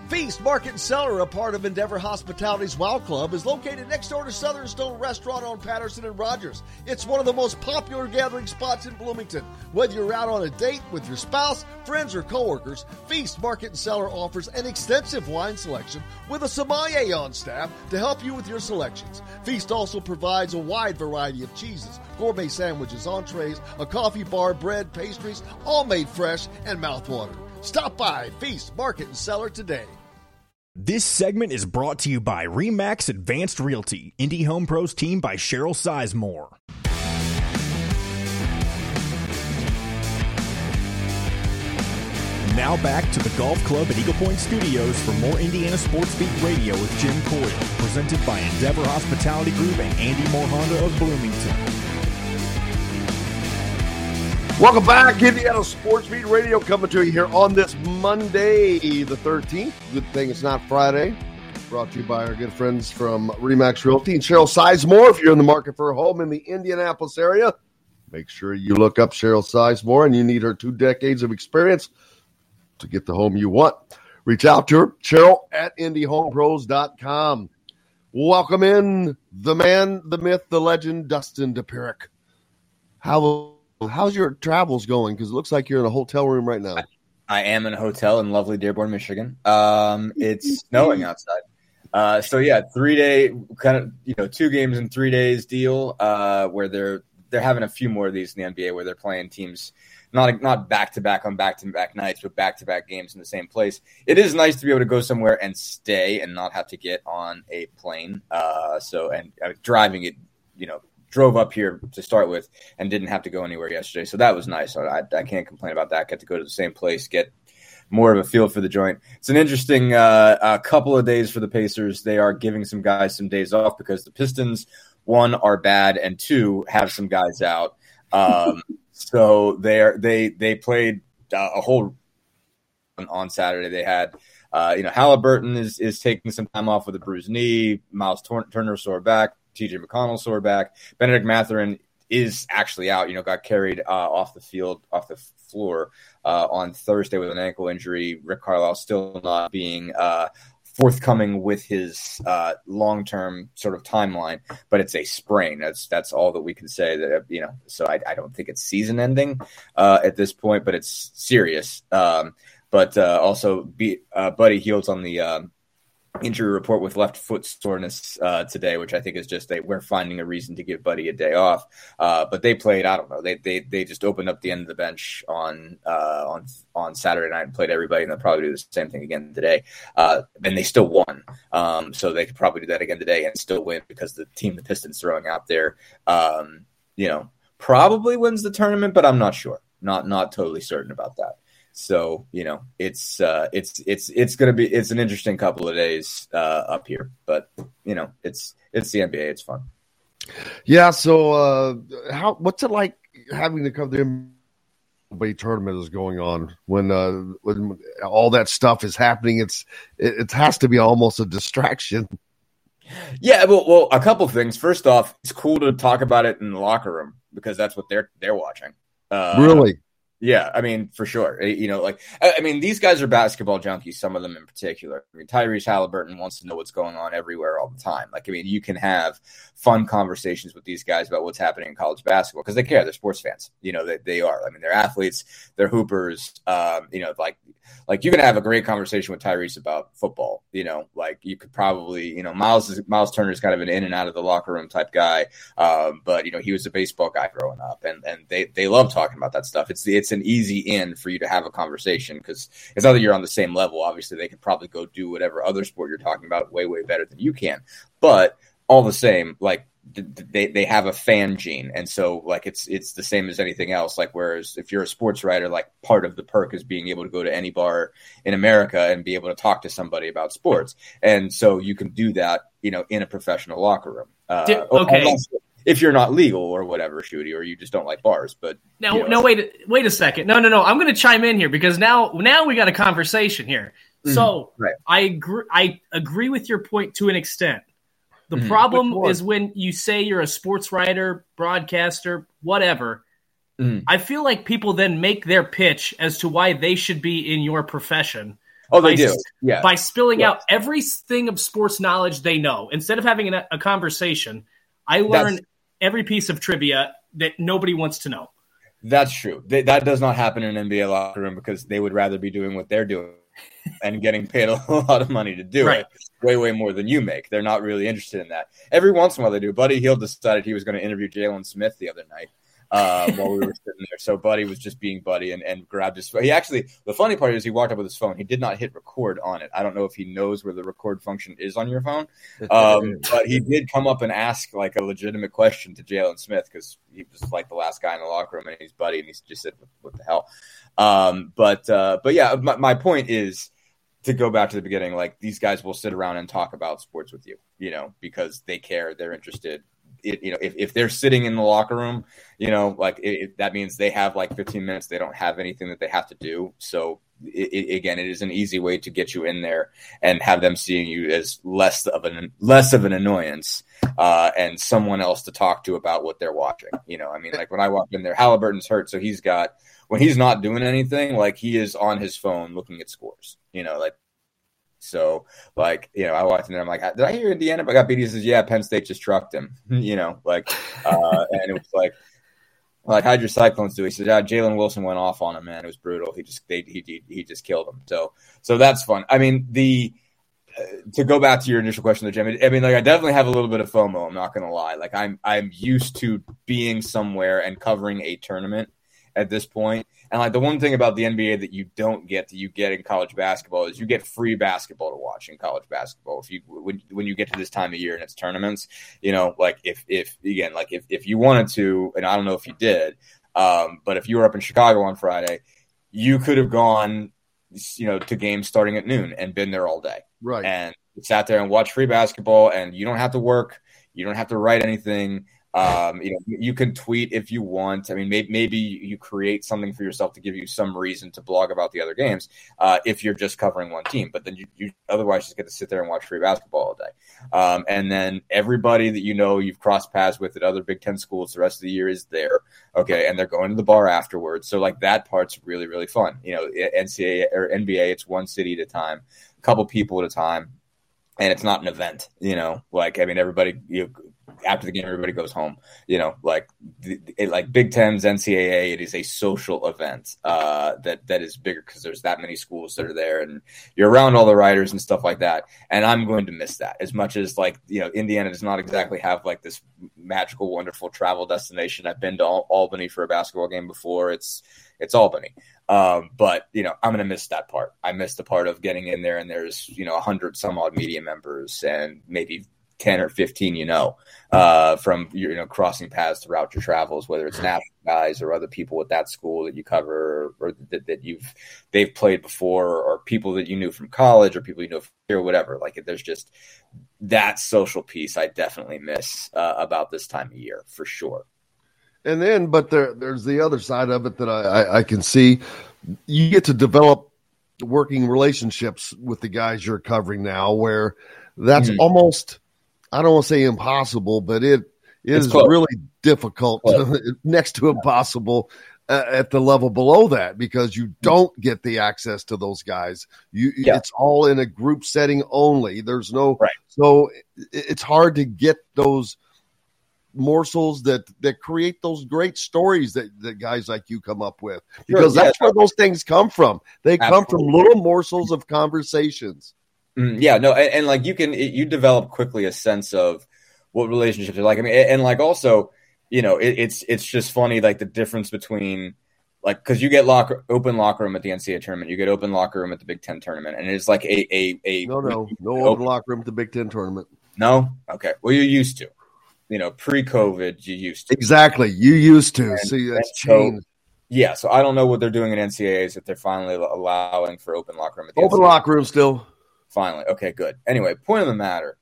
Feast Market and Cellar, a part of Endeavor Hospitality's Wow Club, is located next door to Southern Stone Restaurant on Patterson and Rogers. It's one of the most popular gathering spots in Bloomington. Whether you're out on a date with your spouse, friends, or coworkers, Feast Market and Cellar offers an extensive wine selection with a sommelier on staff to help you with your selections. Feast also provides a wide variety of cheeses, gourmet sandwiches, entrees, a coffee bar, bread, pastries, all made fresh and mouthwatering. Stop by Feast Market and Cellar today. This segment is brought to you by Remax Advanced Realty, Indy Home Pros team by Cheryl Sizemore. Now back to the Golf Club at Eagle Point Studios for more Indiana Sports Beat Radio with Jim Coyle, presented by Endeavor Hospitality Group and Andy Moore Honda of Bloomington. Welcome back, Indiana Sports Beat Radio, coming to you here on this Monday, the 13th. Good thing it's not Friday. Brought to you by our good friends from Remax Realty and Cheryl Sizemore. If you're in the market for a home in the Indianapolis area, make sure you look up Cheryl Sizemore and you need her two decades of experience to get the home you want. Reach out to her, Cheryl at IndyHomePros.com. Welcome in the man, the myth, the legend, Dustin Dopirak. How how's your travels going? Because it looks like you're in a hotel room right now. I am in a hotel in lovely Dearborn, Michigan. Um, it's snowing outside. Uh, so yeah, three day kind of you know two games in three days deal uh, where they're they're having a few more of these in the NBA where they're playing teams not not back to back on back to back nights, but back to back games in the same place. It is nice to be able to go somewhere and stay and not have to get on a plane. Uh, so and uh, driving it, you know, drove up here to start with and didn't have to go anywhere yesterday. So that was nice. I, I can't complain about that. Got to go to the same place, get more of a feel for the joint. It's an interesting uh, uh, couple of days for the Pacers. They are giving some guys some days off because the Pistons, one, are bad, and two, have some guys out. Um, so they are they they played uh, a whole on Saturday. They had. Uh, you know, Halliburton is is taking some time off with a bruised knee. Miles Turner sore back. TJ McConnell sore back. Bennedict Mathurin is actually out. You know, got carried uh, off the field, off the floor uh, on Thursday with an ankle injury. Rick Carlisle still not being uh, forthcoming with his uh, long term sort of timeline, but it's a sprain. That's that's all that we can say. That you know, so I, I don't think it's season ending uh, at this point, but it's serious. Um, but uh, also, be, Buddy Hield's on the um, injury report with left foot soreness uh, today, which I think is just that we're finding a reason to give Buddy a day off. Uh, but they played, I don't know, they they they just opened up the end of the bench on uh, on on Saturday night and played everybody, and they'll probably do the same thing again today. Uh, and they still won, um, so they could probably do that again today and still win because the team the Pistons throwing out there, um, you know, probably wins the tournament, but I'm not sure, not not totally certain about that. So you know, it's uh, it's it's it's going to be it's an interesting couple of days uh, up here, but you know, it's it's the NBA. It's fun. Yeah. So uh, how what's it like having to cover the NBA tournament is going on when uh, when all that stuff is happening? It's it, it has to be almost a distraction. Yeah, well, well, a couple things. First off, it's cool to talk about it in the locker room because that's what they're they're watching. Uh, really? Yeah, I mean, for sure. You know, like, I mean, these guys are basketball junkies, some of them in particular. I mean, Tyrese Halliburton wants to know what's going on everywhere all the time. Like, I mean, you can have fun conversations with these guys about what's happening in college basketball because they care. They're sports fans. You know, they, they are. I mean, they're athletes, they're hoopers. Um, you know, like, like you can have a great conversation with Tyrese about football. You know, like you could probably, you know, Miles is, Miles Turner is kind of an in and out of the locker room type guy, um, but you know, he was a baseball guy growing up, and and they they love talking about that stuff. It's it's an easy in for you to have a conversation because it's not that you're on the same level. Obviously, they could probably go do whatever other sport you're talking about way way better than you can, but all the same, like they they have a fan gene and so like it's it's the same as anything else like whereas if you're a sports writer like part of the perk is being able to go to any bar in america and be able to talk to somebody about sports and so you can do that you know in a professional locker room uh, okay if you're not legal or whatever shooty or you just don't like bars but now you know. no wait wait a second no no no i'm going to chime in here because now now we got a conversation here mm-hmm. so right. i agree i agree with your point to an extent the mm-hmm. problem is when you say you're a sports writer, broadcaster, whatever. Mm-hmm. I feel like people then make their pitch as to why they should be in your profession. Oh, they by, do. Yeah. By spilling out everything of sports knowledge they know. Instead of having a, a conversation, I learn That's, every piece of trivia that nobody wants to know. That's true. That does not happen in an NBA locker room because they would rather be doing what they're doing and getting paid a lot of money to do right. it, way, way more than you make. They're not really interested in that. Every once in a while they do. Buddy Hield decided he was going to interview Jalen Smith the other night uh, while we were sitting there. So Buddy was just being Buddy and, and grabbed his phone. He actually, the funny part is he walked up with his phone. He did not hit record on it. I don't know if he knows where the record function is on your phone, um, but he did come up and ask like a legitimate question to Jalen Smith because he was like the last guy in the locker room and he's Buddy and he just said, what, what the hell? Um, but uh, but yeah, my, my point is to go back to the beginning, like these guys will sit around and talk about sports with you, you know, because they care, they're interested. It, you know, if, if they're sitting in the locker room, you know, like it, that means they have like 15 minutes. They don't have anything that they have to do. So again, it is an easy way to get you in there and have them seeing you as less of an less of an annoyance uh, and someone else to talk to about what they're watching. You know, I mean, like when I walk in there, Halliburton's hurt, so he's got when he's not doing anything, like he is on his phone looking at scores. You know, like so, like you know, I walked in there. I'm like, did I hear Indiana? But I got beat. He says, yeah, Penn State just trucked him. you know, like, uh, and it was like. like how'd your Cyclones do? He said, yeah, Jalen Wilson went off on him, man. It was brutal. He just they, he, he just killed him. So so that's fun. I mean the uh, to go back to your initial question, though, Jim. I mean, like I definitely have a little bit of FOMO. I'm not going to lie. Like I'm I'm used to being somewhere and covering a tournament at this point. And like the one thing about the NBA that you don't get that you get in college basketball is you get free basketball to watch in college basketball. If you when when you get to this time of year and it's tournaments, you know, like if if again like if if you wanted to, and I don't know if you did, um, but if you were up in Chicago on Friday, you could have gone, you know, to games starting at noon and been there all day, right? And sat there and watched free basketball, and you don't have to work, you don't have to write anything. Um, you know, you can tweet if you want. I mean, maybe, maybe you create something for yourself to give you some reason to blog about the other games uh, if you're just covering one team. But then you, you otherwise just get to sit there and watch free basketball all day. Um, and then everybody that you know you've crossed paths with at other Big Ten schools the rest of the year is there. Okay, and they're going to the bar afterwards. So like that part's really really fun. You know, NCAA or NBA, it's one city at a time, a couple people at a time and it's not an event, you know. Like I mean, everybody you know, after the game, everybody goes home. You know, like it, like Big Ten's NCAA, it is a social event uh, that that is bigger because there's that many schools that are there, and you're around all the writers and stuff like that. And I'm going to miss that as much as like you know, Indiana does not exactly have like this magical, wonderful travel destination. I've been to Al- Albany for a basketball game before. It's it's Albany. Um, but you know, I'm gonna miss that part. I missed the part of getting in there and there's you know a hundred some odd media members and maybe 10 or 15 you know uh, from you know crossing paths throughout your travels whether it's national guys or other people at that school that you cover or, or that, that, you've they've played before or people that you knew from college or people you know or whatever. Like there's just that social piece i definitely miss uh, about this time of year for sure. And then but there there's the other side of it that I, I, I can see. You get to develop working relationships with the guys you're covering now where that's mm-hmm. almost I don't want to say impossible, but it is really difficult, to, next to impossible uh, at the level below that because you don't get the access to those guys. You yeah. it's all in a group setting only. There's no right. so it's hard to get those morsels that that create those great stories that, that guys like you come up with because sure, yeah. that's where those things come from. They Absolutely. come from little morsels of conversations. Mm, yeah, no, and, and, like you can it, you develop quickly a sense of what relationships are like. I mean, and, and like also, you know, it, it's it's just funny like the difference between like because you get locker open locker room at the NCAA tournament, you get open locker room at the Big Ten tournament, and it's like a a, a no no no open, open locker room at the Big Ten tournament. No, okay. Well, you're used to, you know, pre-COVID, you used to exactly. You used to and, see that's changed. So, yeah, so I don't know what they're doing in NCAAs if they're finally allowing for open locker room. At the open locker room still. Finally. Okay, good. Anyway, point of the matter,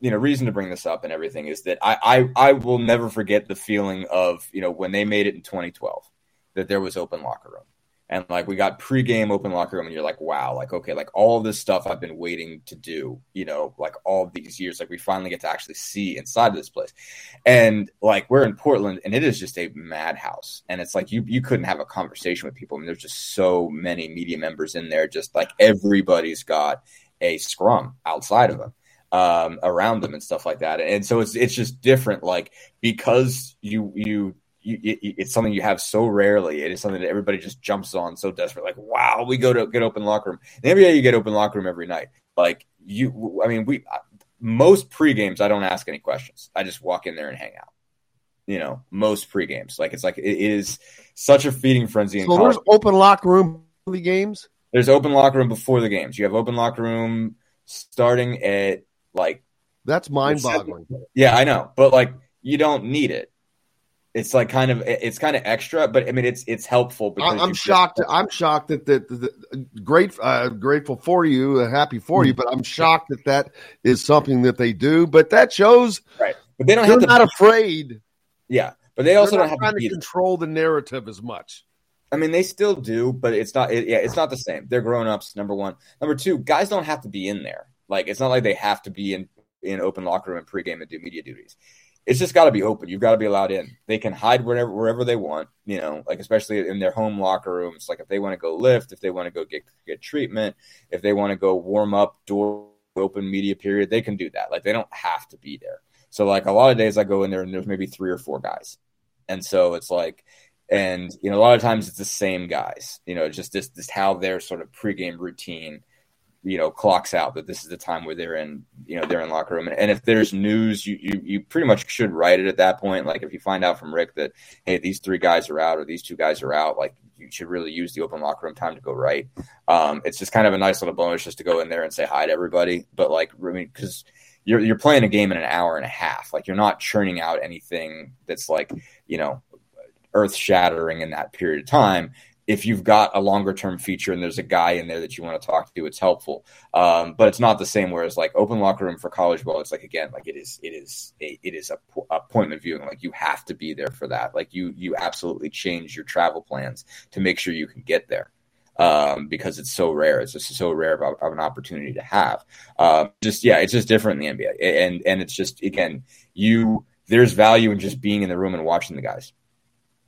you know, reason to bring this up and everything is that I, I, I will never forget the feeling of, you know, when they made it in 2012, that there was open locker room and like we got pregame open locker room and you're like wow like okay like all this stuff i've been waiting to do you know like all these years like we finally get to actually see inside of this place. And like we're in portland and it is just a madhouse. And it's like you you couldn't have a conversation with people. I mean, there's just so many media members in there just like everybody's got a scrum outside of them um, around them and stuff like that. And so it's it's just different like because you you you, it's something you have so rarely. It is something that everybody just jumps on so desperate. Like, wow, we go to get open locker room. In NBA, you get open locker room every night. Like you, I mean, we most pre games, I don't ask any questions. I just walk in there and hang out. You know, most pre games, like it's like it is such a feeding frenzy. so there's open locker room the games. There's open locker room before the games. You have open locker room starting at like that's mind boggling. Yeah, I know, but like you don't need it it's like kind of it's kind of extra, but I mean it's it's helpful. Because I'm shocked. I'm shocked that that, that great uh, grateful for you, uh, happy for you, but I'm shocked that that is something that they do. But that shows right. But they don't they're have to not afraid. Yeah, but they also don't have to, to control the narrative as much. I mean, they still do, but it's not. It, yeah, it's not the same. They're grown ups. Number one. Number two, guys don't have to be in there. Like it's not like they have to be in in open locker room and pregame and do media duties it's just got to be open. You've got to be allowed in. They can hide wherever wherever they want, you know, like especially in their home locker rooms. Like if they want to go lift, if they want to go get get treatment, if they want to go warm up door open media period, they can do that. Like they don't have to be there. So like a lot of days I go in there and there's maybe three or four guys. and so it's like, and you know, a lot of times it's the same guys. You know, just this this how their sort of pregame routine you know clocks out that this is the time where they're in you know they're in locker room. And, if there's news you, you you pretty much should write it at that point. Like if you find out from rick that hey these three guys are out or these two guys are out like you should really use the open locker room time to go right um it's just kind of a nice little bonus just to go in there and say hi to everybody. But like i mean because you're, you're playing a game in an hour and a half. Like you're not churning out anything that's like you know earth shattering in that period of time if you've got a longer term feature and there's a guy in there that you want to talk to, it's helpful. Um, but it's not the same. Whereas like open locker room for college ball, it's like again, like it is, it is, a, it is a, appointment viewing. Like you have to be there for that. Like you, you absolutely change your travel plans to make sure you can get there. Um, because it's so rare. It's just so rare of, of an opportunity to have. Um, just yeah, it's just different in the NBA, and and it's just again, you there's value in just being in the room and watching the guys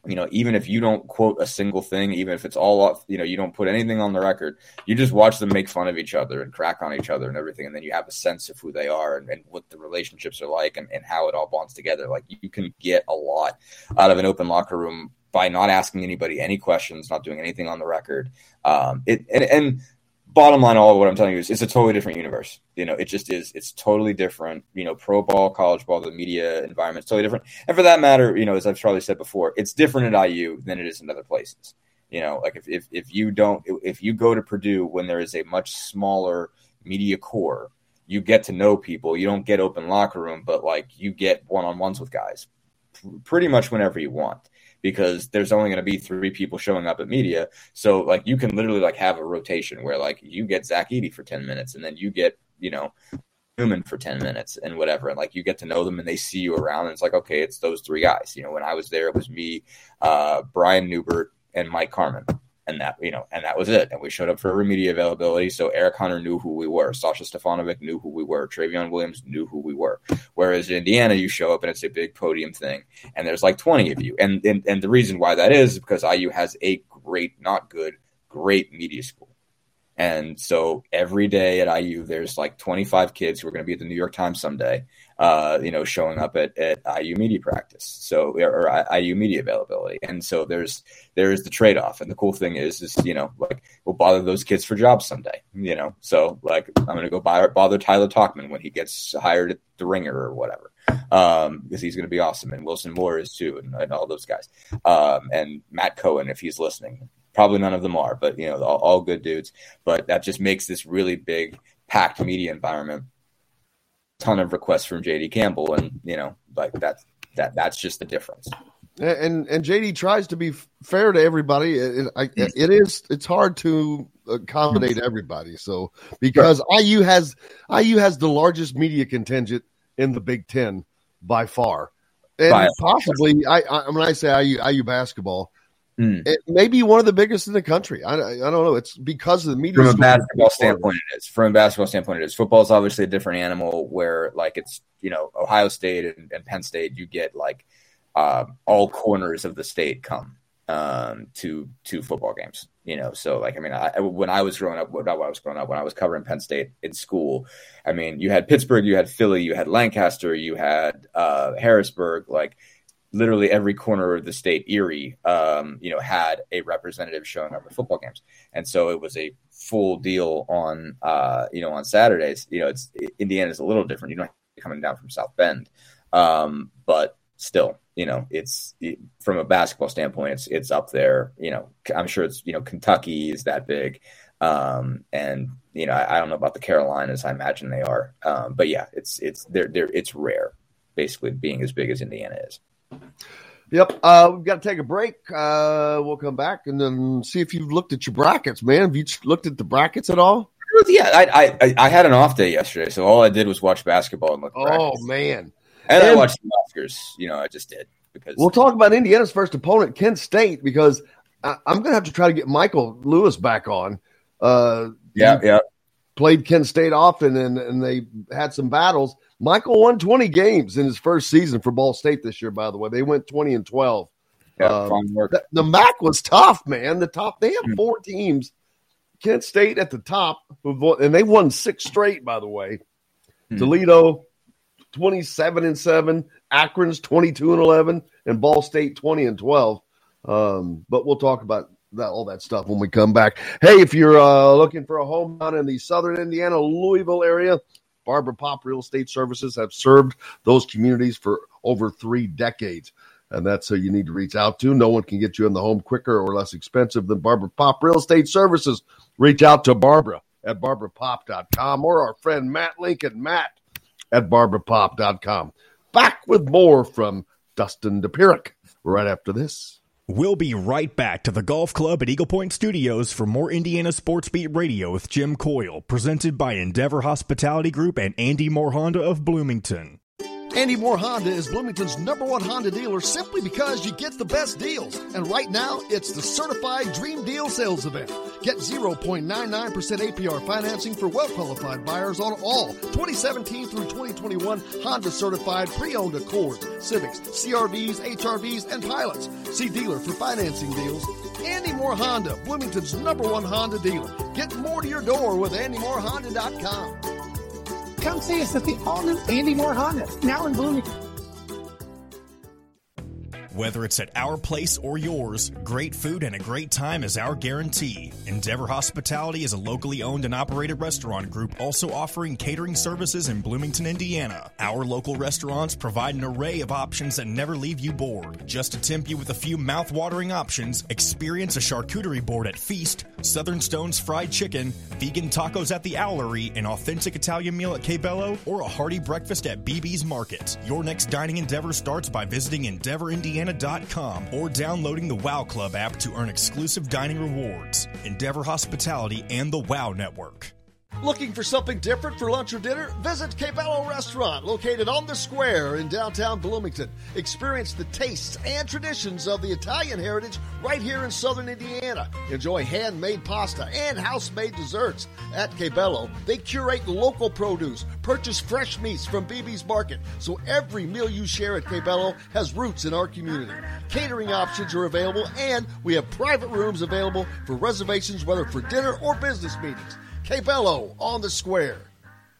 you know, even if you don't quote a single thing, even if it's all up, you know, you don't put anything on the record, you just watch them make fun of each other and crack on each other and everything. And then you have a sense of who they are and, and what the relationships are like and, and how it all bonds together. Like you can get a lot out of an open locker room by not asking anybody any questions, not doing anything on the record. Um, it, and, and bottom line, all of what I'm telling you is it's a totally different universe. You know, it just is. It's totally different. You know, pro ball, college ball, the media environment totally different. And for that matter, you know, as I've probably said before, it's different at IU than it is in other places. You know, like if, if, if you don't, if you go to Purdue when there is a much smaller media corps, you get to know people. You don't get open locker room, but like you get one on ones with guys pretty much whenever you want because there's only going to be three people showing up at media. So like you can literally like have a rotation where like you get Zach Edey for 10 minutes and then you get, you know, Newman for 10 minutes and whatever. And like you get to know them and they see you around and it's like, okay, it's those three guys. You know, when I was there, it was me, uh, Brian Neubert and Mike Carmin and that you know, and that was it. And we showed up for every media availability, so Eric Hunter knew who we were, Sasha Stefanovic knew who we were, Trevion Williams knew who we were. Whereas in Indiana, you show up and it's a big podium thing, and there's like 20 of you. And and, and the reason why that is because IU has a great, not good, great media school. And so every day at IU, there's like 25 kids who are going to be at the New York Times someday, uh, you know, showing up at, at IU media practice. So, or, or IU media availability. And so there's, there's the trade off. And the cool thing is, is, you know, like we'll bother those kids for jobs someday, you know? So like, I'm to go buy, bother Tyler Tachman when he gets hired at the ringer or whatever. Um, because he's going to be awesome. And Wilson Moore is too. And, and all those guys. Um, and Matt Cohen, if he's listening, probably none of them are, but you know, all, all good dudes. But that just makes this really big packed media environment ton of requests from JD Campbell, and you know, like that's that that's just the difference. And and JD tries to be fair to everybody. It, it, it is it's hard to accommodate everybody. So because IU has IU has the largest media contingent in the Big Ten by far, and by possibly I, I when I say IU IU basketball. Mm. It may be one of the biggest in the country. I, I don't know. It's because of the media. From a basketball standpoint, it is. From a basketball standpoint, it is. Football is obviously a different animal. Where like it's you know Ohio State and, and Penn State, you get like um, all corners of the state come um, to to football games. You know, so like I mean, I, when I was growing up, not when I was growing up, when I was covering Penn State in school, I mean, you had Pittsburgh, you had Philly, you had Lancaster, you had uh, Harrisburg, like literally every corner of the state, Erie, um, you know, had a representative showing up at football games, and so it was a full deal on, uh, you know, on Saturdays. You know, it's Indiana is a little different. You don't coming down from South Bend, um, but still, you know, it's it, from a basketball standpoint, it's it's up there. You know, I'm sure it's you know Kentucky is that big, um, and you know, I, I, don't know about the Carolinas. I imagine they are, um, but yeah, it's it's they're, they're it's rare, basically being as big as Indiana is. Yep. Uh, we've got to take a break. Uh, we'll come back and then see if you've looked at your brackets, man. Have you looked at the brackets at all? Yeah, I, I I had an off day yesterday, so all I did was watch basketball and look. Oh practice. man! And, and I watched the Oscars. You know, I just did because we'll talk about Indiana's first opponent, Kent State, because I, am going to have to try to get Michael Lewis back on. Uh, yeah, yeah. Played Kent State often, and and they had some battles. Michael won 20 games in his first season for Ball State this year, by the way. They went 20 and 12. Yeah, um, the, the, MAC was tough, man. The top, they had mm-hmm. four teams. Kent State at the top, and they won six straight, by the way. Mm-hmm. Toledo, 27 and 7. Akron's 22 and 11, and Ball State 20 and 12. Um, but we'll talk about that all that stuff when we come back. Hey, if you're uh, looking for a home down in the southern Indiana, Louisville area, Barbara Pop Real Estate Services have served those communities for over three decades. And that's who you need to reach out to. No one can get you in the home quicker or less expensive than Barbara Pop Real Estate Services. Reach out to Barbara at barbarapop.com or our friend Matt Lincoln, Matt at barbarapop.com. Back with more from Dustin Dopirak right after this. We'll be right back to the golf club at Eagle Point Studios for more Indiana Sports Beat Radio with Jim Coyle, presented by Endeavor Hospitality Group and Andy Moore Honda of Bloomington. Andy Moore Honda is Bloomington's number one Honda dealer simply because you get the best deals. And right now, it's the Certified Dream Deal Sales Event. Get 0.99% APR financing for well qualified buyers on all 2017 through 2021 Honda certified pre owned Accords, Civics, CRVs, HRVs, and Pilots. See dealer for financing deals. Andy Moore Honda, Bloomington's number one Honda dealer. Get more to your door with AndyMooreHonda.com. Come see us at the all new Andy Moore Honda, now in Bloomington. Whether it's at our place or yours, great food and a great time is our guarantee. Endeavor Hospitality is a locally owned and operated restaurant group also offering catering services in Bloomington, Indiana. Our local restaurants provide an array of options that never leave you bored. Just to tempt you with a few mouth-watering options, experience a charcuterie board at Feast, Southern Stones fried chicken, vegan tacos at the Owlery, an authentic Italian meal at Cabello, or a hearty breakfast at BB's Market. Your next dining endeavor starts by visiting Endeavor, Indiana Indiana.com or downloading the WOW Club app to earn exclusive dining rewards. Endeavor Hospitality and the WOW Network. Looking for something different for lunch or dinner? Visit Cabello Restaurant, located on the square in downtown Bloomington. Experience the tastes and traditions of the Italian heritage right here in southern Indiana. Enjoy handmade pasta and house-made desserts. At Cabello, they curate local produce, purchase fresh meats from BB's Market, so every meal you share at Cabello has roots in our community. Catering options are available, and we have private rooms available for reservations, whether for dinner or business meetings. Cabello on the square.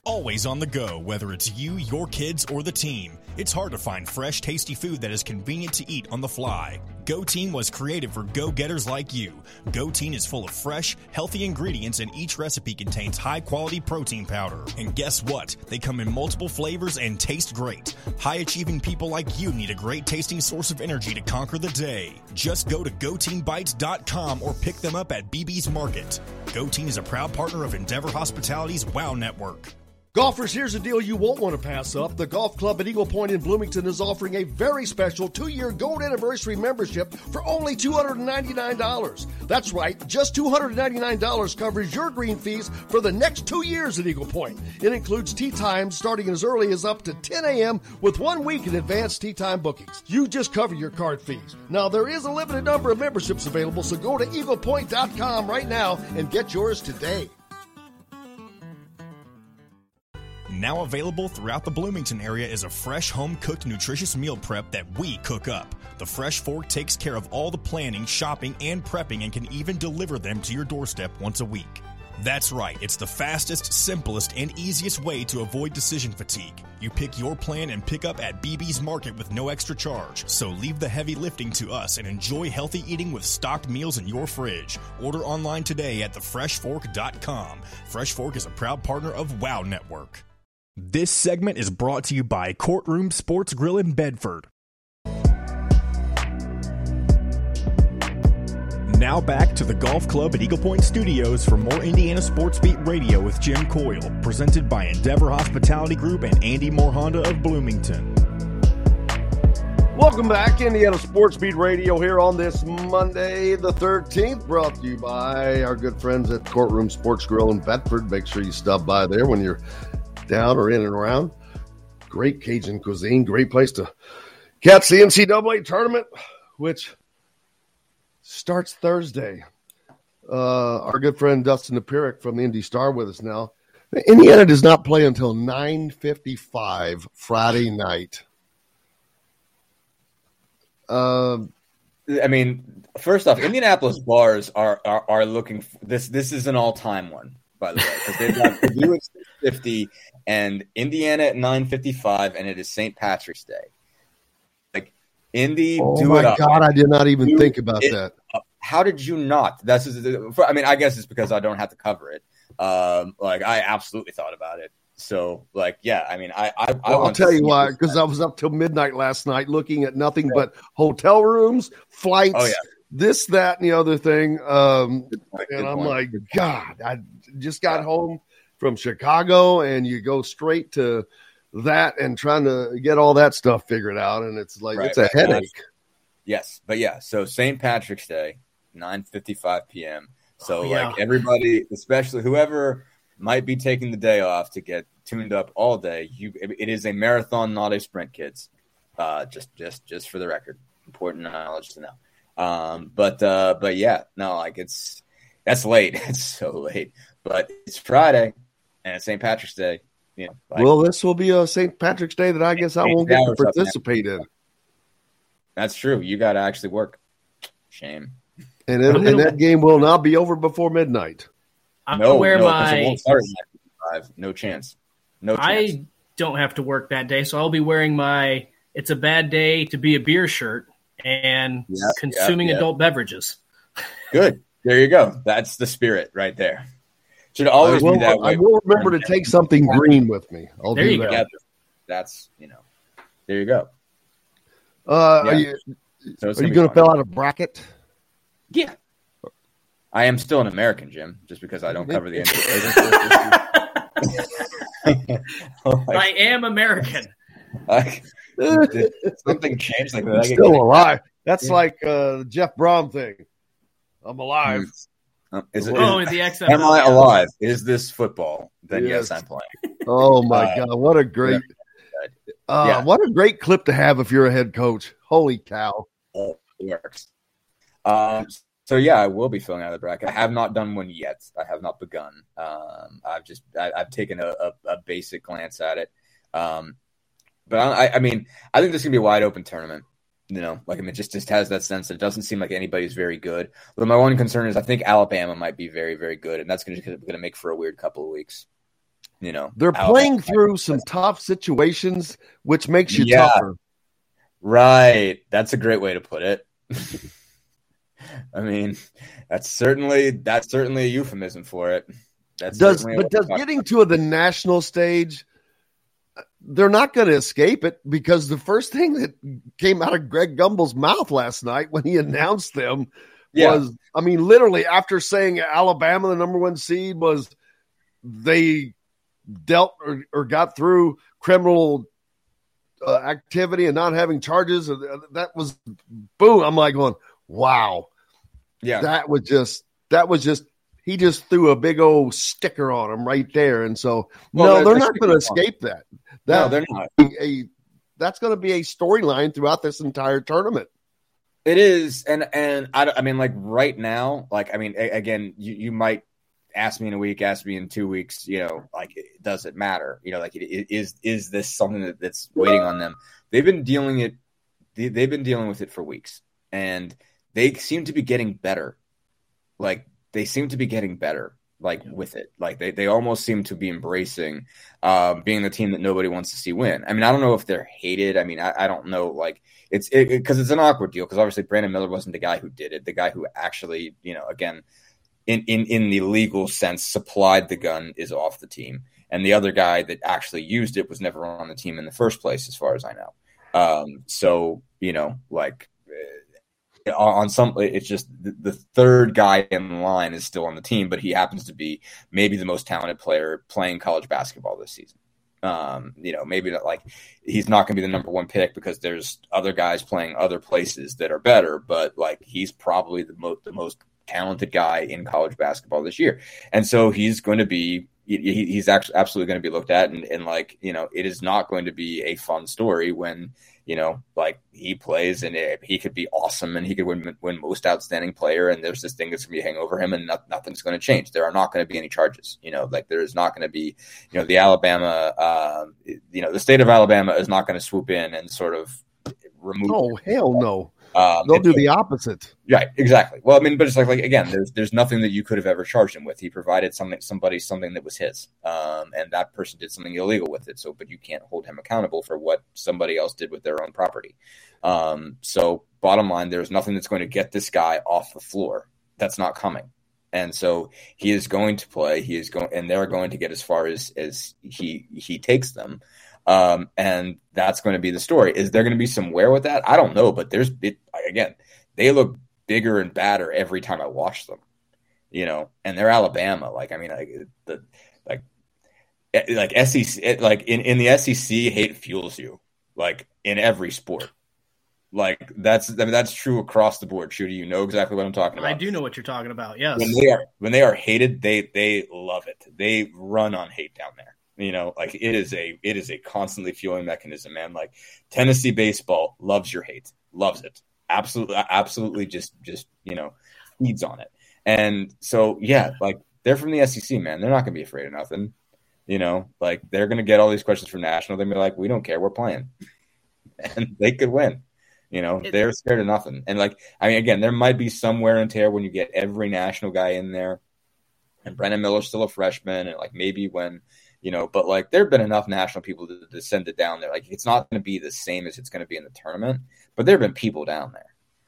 Always on the go, whether it's you, your kids, or the team. It's hard to find fresh, tasty food that is convenient to eat on the fly. Go Team was created for go getters like you. Go Team is full of fresh, healthy ingredients, and each recipe contains high quality protein powder. And guess what? They come in multiple flavors and taste great. High achieving people like you need a great tasting source of energy to conquer the day. Just go to GoTeamBites.com or pick them up at BB's Market. Go Team is a proud partner of Endeavor Hospitality's WOW Network. Golfers, here's a deal you won't want to pass up. The Golf Club at Eagle Point in Bloomington is offering a very special two year gold anniversary membership for only $299. That's right, just $299 covers your green fees for the next two years at Eagle Point. It includes tee times starting as early as up to 10 a.m. with one week in advance tee time bookings. You just cover your card fees. Now, there is a limited number of memberships available, so go to eaglepoint.com right now and get yours today. Now available throughout the Bloomington area is a fresh home cooked nutritious meal prep that we cook up. The Fresh Fork takes care of all the planning, shopping, and prepping and can even deliver them to your doorstep once a week. That's right, it's the fastest, simplest, and easiest way to avoid decision fatigue. You pick your plan and pick up at BB's Market with no extra charge. So leave the heavy lifting to us and enjoy healthy eating with stocked meals in your fridge. Order online today at thefreshfork.com. Fresh Fork is a proud partner of WOW Network. This segment is brought to you by Courtroom Sports Grill in Bedford. Now back to the golf club at Eagle Point Studios for more Indiana Sports Beat Radio with Jim Coyle, presented by Endeavor Hospitality Group and Andy Moore Honda of Bloomington. Welcome back, Indiana Sports Beat Radio here on this Monday, the 13th, brought to you by our good friends at Courtroom Sports Grill in Bedford. Make sure you stop by there when you're down or in and around. Great Cajun cuisine, great place to catch the NCAA tournament, which starts Thursday. Uh, our good friend Dustin Dopirak from the Indy Star with us now. Indiana does not play until 9.55 Friday night. Uh, I mean, first off, Indianapolis bars are, are, are looking. This this is an all time one, by the way, because they've got Purdue at six fifty and Indiana at nine fifty five, and it is St. Patrick's Day. Like Indy, Oh do my it up. God, I did not even Do think about that. up. How did you not? That's I mean, I guess it's because I don't have to cover it. Um, like I absolutely thought about it. So, like, yeah, I mean, I, I, I Well, I'll want tell you why, because I was up till midnight last night looking at nothing but hotel rooms, flights, Oh, yeah. This, that, and the other thing. Um, point, and I'm point. like, God, I just got home from Chicago, and you go straight to that and trying to get all that stuff figured out, and it's like Right, it's a right. headache. Yes, but yeah, so St. Patrick's Day, nine fifty five p.m. So Oh, yeah. like everybody, especially whoever might be taking the day off to get tuned up all day, you it is a marathon, not a sprint, kids. Uh, just just just for the record, important knowledge to know. Um, but uh, but yeah, no, like it's that's late. It's so late, but it's Friday and it's St. Patrick's Day. You know, like, well, this will be a St. Patrick's Day that I guess I won't get to hours up there. participate in, that's true. You got to actually work. Shame. and it, and that game will not be over before midnight. I'm no, wear no, 'cause it my. won't start at 9:55. No chance. No chance. I don't have to work that day, so I'll be wearing my "It's a bad day to be a beer" shirt and Yep, consuming yep, yep. adult beverages. Good. There you go. That's the spirit right there. Should always will, be that way. I will remember to take something green with me. I'll There do you that. go. Together. That's you know. There you go. Uh, Yeah. Are you, So it's are you going to fill out a bracket? Yeah. I am still an American, Jim, just because I don't cover the NBA. like, I am American. like, did something changed like that. I'm still alive. That's like uh, Jeff Brohm thing. I'm alive. Uh, Is it, Oh, is- the XFL. am I yeah. alive? Is this football? Then yes, Yes. I'm playing. Oh my Uh, god, what a great, uh, Yeah. what a great clip to have if you're a head coach. Holy cow! It works. Um, so yeah, I will be filling out the bracket. I have not done one yet. I have not begun. Um, I've just I, I've taken a, a, a basic glance at it. Um, but I, I mean, I think this is gonna be a wide open tournament. You know, like I mean, it just just has that sense that it doesn't seem like anybody's very good. But my one concern is I think Alabama might be very very good, and that's gonna gonna make for a weird couple of weeks. You know, They're Alabama- playing through some tough situations, which makes you Yeah. tougher. Right. That's a great way to put it. I mean, that's certainly that's certainly a euphemism for it. That's Does but does getting to the national stage? They're not going to escape it because the first thing that came out of Greg Gumbel's mouth last night when he announced them Yeah. was, I mean, literally after saying Alabama, the number one seed, was they dealt or, or got through criminal uh, activity and not having charges. Uh, That was boom. I'm like going, wow, yeah. that was just that was just he just threw a big old sticker on him right there, and so Well, no, they're- they're not going to escape that. no, they're not. a that's going to be a storyline throughout this entire tournament. It is, and and I, I mean, like right now, like I mean, a, again, you, you might ask me in a week, ask me in two weeks. You know, like does it matter? You know, like it, it is is this something that, that's waiting on them? They've been dealing it. They, they've been dealing with it for weeks, and they seem to be getting better. Like they seem to be getting better. Like with it, like they, they almost seem to be embracing um, being the team that nobody wants to see win. I mean, I don't know if they're hated. I mean, I, I don't know. Like it's because it, 'cause it's an awkward deal because obviously Brandon Miller wasn't the guy who did it. The guy who actually, you know, again, in in in the legal sense, supplied the gun is off the team, and the other guy that actually used it was never on the team in the first place, as far as I know. Um, so you know, like on some, it's just the, third guy in line is still on the team, but he happens to be maybe the most talented player playing college basketball this season. Um, you know, maybe not like he's not going to be the number one pick because there's other guys playing other places that are better, but like he's probably the most the most talented guy in college basketball this year, and so he's going to be he, he's actually absolutely going to be looked at, and, and like you know, it is not going to be a fun story when you know, like he plays and it, he could be awesome and he could win win most outstanding player. And there's this thing that's going to be hanging over him and not, nothing's going to change. There are not going to be any charges. You know, like there is not going to be, you know, the Alabama, um, you know, the state of Alabama is not going to swoop in and sort of remove. Oh hell no! Um, They'll do the opposite. Right, exactly. Well, I mean, but it's like, like again, there's there's nothing that you could have ever charged him with. He provided something, somebody, something that was his, um, and that person did something illegal with it. So, but you can't hold him accountable for what somebody else did with their own property. Um, so, bottom line, there's nothing that's going to get this guy off the floor. That's not coming, and so he is going to play. He is going, and they're going to get as far as as he he takes them. Um, and that's going to be the story. Is there going to be some wear with that? I don't know, but there's it again. They look bigger and badder every time I watch them, you know. And they're Alabama, like I mean, like the like eh, like SEC, eh, like in in the SEC, hate fuels you, like in every sport. Like that's I mean that's true across the board. Shooty, you know exactly what I'm talking about I do know what you're talking about. Yes. when they are when they are hated, they they love it. They run on hate down there. You know, like it is a it is a constantly fueling mechanism, man. Like Tennessee baseball loves your hate, loves it, absolutely, absolutely, just just you know feeds on it. And so yeah, like they're from the SEC, man. They're not gonna be afraid of nothing. You know, like they're gonna get all these questions from national. They're gonna be like, we don't care, we're playing, and they could win. You know, they're scared of nothing. And like, I mean, again, there might be some wear and tear when you get every national guy in there, and Brandon Miller's still a freshman, and like maybe when, you know, but like there have been enough national people to, to send it down there. Like it's not going to be the same as it's going to be in the tournament, but there have been people down there.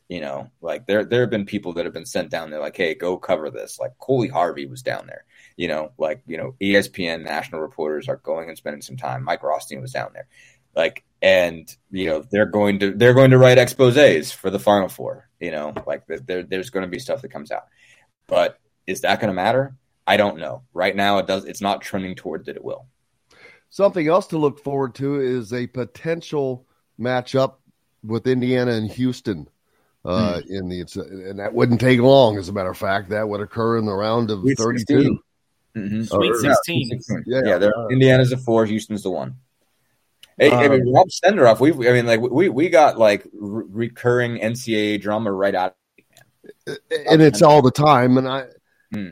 You know, like there there have been people that have been sent down there, like, hey, go cover this. Like Coley Harvey was down there. You know, like you know, ESPN national reporters are going and spending some time. Mike Rothstein was down there like and you know they're going to they're going to write exposés for the final four you know like there, there's going to be stuff that comes out but is that going to matter i don't know right now it does it's not trending toward that it will Something else to look forward to is a potential matchup with Indiana and Houston. Uh, Hmm. in the it's, and that wouldn't take long. As a matter of fact, that would occur in the round of Sweet thirty-two. 16. Mhm. Sweet Or- 16. Yeah, yeah, they're, uh, indiana's a four houston's the one Hey, I mean, Um, Rob Senderoff, we I mean, like we we got like re- recurring NCAA drama right out. and it's all the time. And I, Hmm.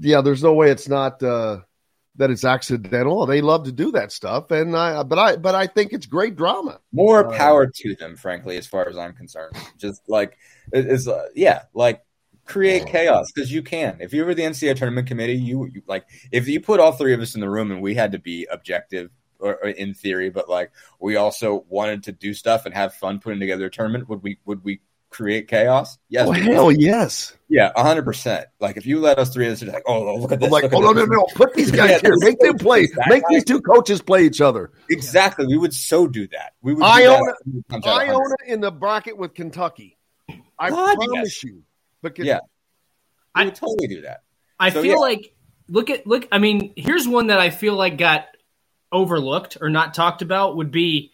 Yeah, there's no way it's not uh, that it's accidental. They love to do that stuff, and I, but I, but I think it's great drama. More Uh, power to them, frankly, as far as I'm concerned. Just like it- it's uh, yeah, like create chaos because you can. If you were the NCAA tournament committee, you, you like if you put all three of us in the room and we had to be objective or, or in theory, but like we also wanted to do stuff and have fun putting together a tournament, would we would we create chaos? Yes. Oh, we would. hell yes. Yeah, hundred percent. Like if you let us three, it's like, oh, look at this. I'm like, oh no, no, no! Put these guys Yeah, here. Make them play. Make guy- these two coaches play each other. Exactly. We would so do that. We would. do that own a hundred times out of a hundred. Iona in the bracket with Kentucky. I God, promise yes. you. But Yeah, we would totally do that. I So, feel yeah. like look at look. I mean, here's one that I feel like got overlooked or not talked about would be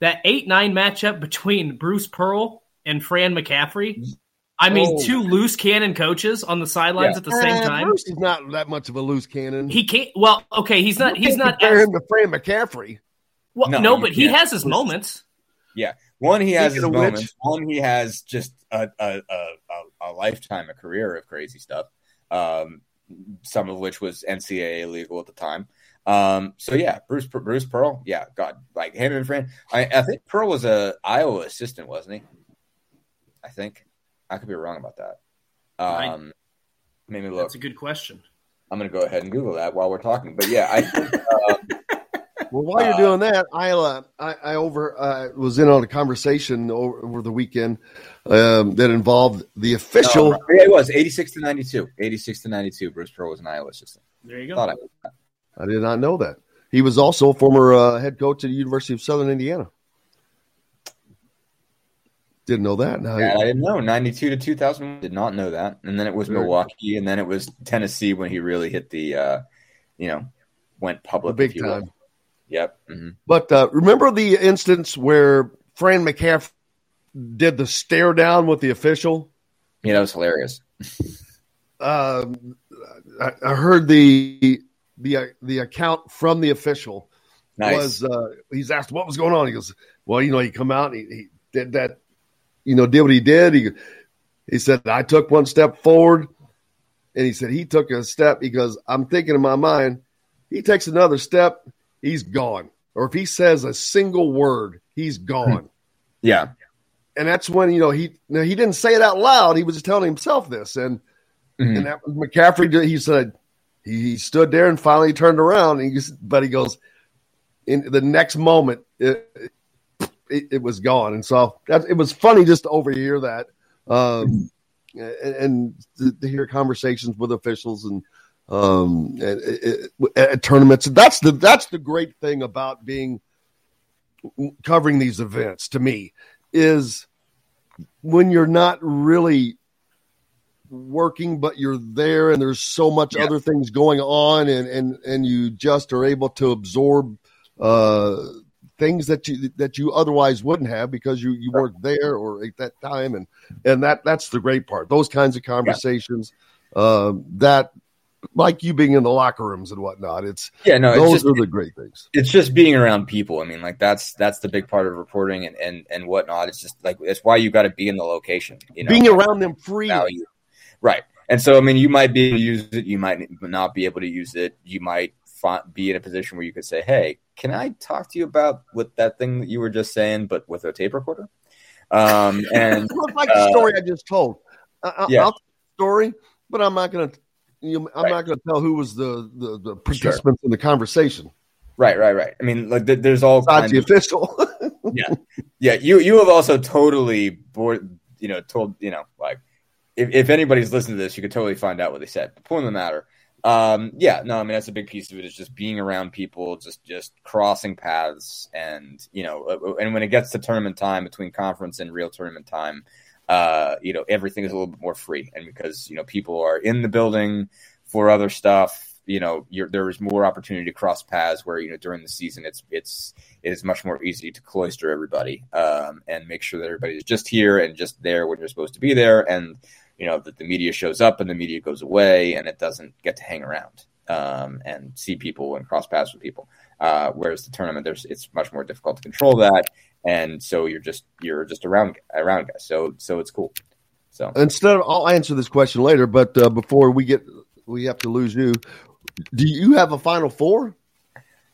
that eight nine matchup between Bruce Pearl and Fran McCaffery. I mean, Oh. two loose cannon coaches on the sidelines Yeah. at the same Uh, time. Bruce is not that much of a loose cannon. He can't. Well, okay, he's not. You He's can't not. compare As, him to Fran McCaffery. well, No, no, but he can't. has his moments. Yeah, one he has his Speaking of which- moments. One he has just a a, a, a, a lifetime, a career of crazy stuff. Um, some of which was NCAA legal at the time. Um, so yeah, Bruce Bruce Pearl, yeah, God, like him and Fran. I, I think Pearl was a Iowa assistant, wasn't he? I think I could be wrong about that. Um, maybe look. That's a good question. I'm going to go ahead and Google that while we're talking. But yeah, I think uh, Well, while you're Uh, doing that, I uh, I, I over uh, was in on a conversation over, over the weekend um, that involved the official. no, yeah, it was 86 to 92. 86 to 92. Bruce Pearl was an Iowa assistant. There you go. Thought I I did not know that he was also a former uh, head coach at the University of Southern Indiana. Didn't know that. Now, Yeah, I didn't know. 92 to 2000. Did not know that. And then it was Very Milwaukee, and then it was Tennessee when he really hit the, uh, you know, went public. The big you will. time. Yep. hmm But uh, remember the instance where Fran McCaffery did the stare down with the official? Yeah, that was hilarious. Um, I, I heard the the uh, the account from the official Nice. was uh, he's asked what was going on. He goes, "Well, you know, he come out and he, he did that, you know, did what he did. He he said I took one step forward, and he said he took a step because I'm thinking in my mind, he takes another step, he's gone. Or if he says a single word, he's gone. yeah. and that's when you know he now, he didn't say it out loud. He was just telling himself this, and Mhm. and that was McCaffery. He said he, he stood there and finally turned around. And he but he goes in the next moment, it, it, it was gone, and so that it was funny just to overhear that, um, and, and to, to hear conversations with officials and um at, at, at tournaments. That's the that's the great thing about being covering these events to me is when you're not really working but you're there and there's so much other things going on and and and you just are able to absorb uh things that you that you otherwise wouldn't have because you you weren't there or at that time and and that that's the great part those kinds of conversations uh, that like you being in the locker rooms and whatnot it's Yeah, no, it's those just- are the great things it's just being around people. I mean, like that's that's the big part of reporting and and and whatnot. It's just like it's why you got to be in the location. You know, being around them free value. right? And so, I mean, you might be able to use it, you might not be able to use it. You might be in a position where you could say, "Hey, can I talk to you about what that thing that you were just saying, but with a tape recorder?" Um, and It's like the uh, story I just told. I, yeah. I'll tell the story, but I'm not going to. You know, I'm not going to tell who was the the, the participants in the conversation. Right, right, right. I mean, like there's all Besides kinds the of- official. yeah, yeah. You you have also totally. You know, told you know like if, if anybody's listening to this, you could totally find out what they said. The point of the matter, um, yeah, no, I mean that's a big piece of it is just being around people, just just crossing paths, and you know, uh, and when it gets to tournament time between conference and real tournament time, uh, you know, everything is a little bit more free, and because you know people are in the building for other stuff. You know, there is more opportunity to cross paths where you know during the season it's it's it is much more easy to cloister everybody um, and make sure that everybody is just here and just there when you're supposed to be there, and you know that the media shows up and the media goes away and it doesn't get to hang around um, and see people and cross paths with people. Uh, whereas the tournament, there's it's much more difficult to control that, and so you're just you're just around around guys. So so it's cool. So Instead of, I'll answer this question later, but uh, before we get, we have to lose you. Do you have a final four?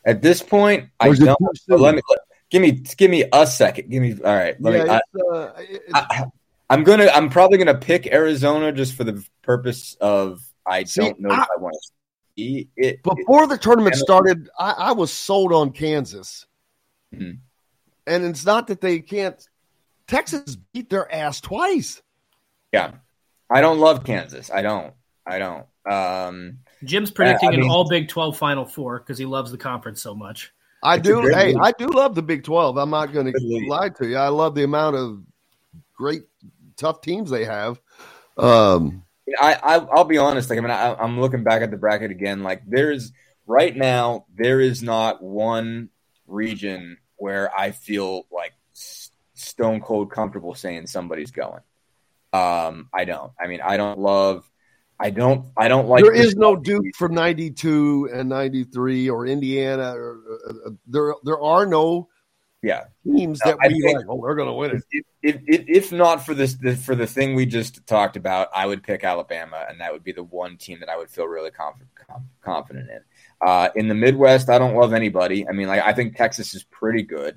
At this point, I Or is it don't. too but soon? let me give me give me a second. Give me all right. Let me. Yeah, I, uh, it's- I, I'm gonna. I'm probably gonna pick Arizona just for the purpose of I See, don't know if I- I want to see it. before the tournament and- started, I, I was sold on Kansas, Mhm. and it's not that they can't. Texas beat their ass twice. Yeah, I don't love Kansas. I don't. I don't. Um, Jim's predicting I mean- an all Big 12 Final Four because he loves the conference so much. I It's do. Hey, league. I do love the Big Twelve. I'm not going to lie to you. I love the amount of great, tough teams they have. Um, I, I I'll be honest. Like I mean, I, I'm looking back at the bracket again. Like there's right now, there is not one region where I feel like stone cold comfortable saying somebody's going. Um, I don't. I mean, I don't love. I don't. I don't like. There is no Duke from '92 and '93 or Indiana. Or, uh, uh, there, there are no Yeah. teams that I we think- like. Oh, they're going to win it. If, if, if, not for this, the, for the thing we just talked about, I would pick Alabama, and that would be the one team that I would feel really confident confident in. Uh, in the Midwest, I don't love anybody. I mean, like I think Texas is pretty good.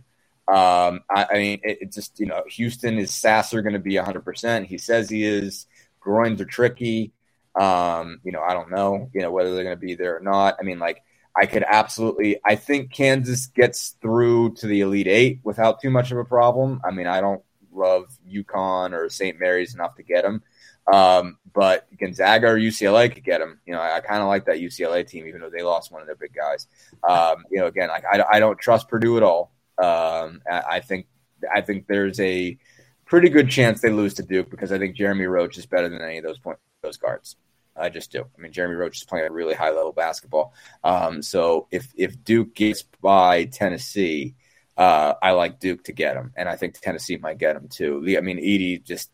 Um, I, I mean, it, it just you know, Houston is Sasser going to be hundred percent. He says he is. Groins are tricky. Um, you know, I don't know, you know, whether they're going to be there or not. I mean, like I could absolutely. I think Kansas gets through to the Elite Eight without too much of a problem. I mean, I don't love UConn or St. Mary's enough to get them, um, but Gonzaga or UCLA could get them. You know, I, I kind of like that UCLA team, even though they lost one of their big guys. Um, you know, again, like I, I don't trust Purdue at all. Um, I, I think I think there's a pretty good chance they lose to Duke because I think Jeremy Roach is better than any of those point those guards. I just do. I mean, Jeremy Roach is playing a really high level basketball. Um, so if if Duke gets by Tennessee, uh, I like Duke to get him, and I think Tennessee might get him too. I mean, Edey just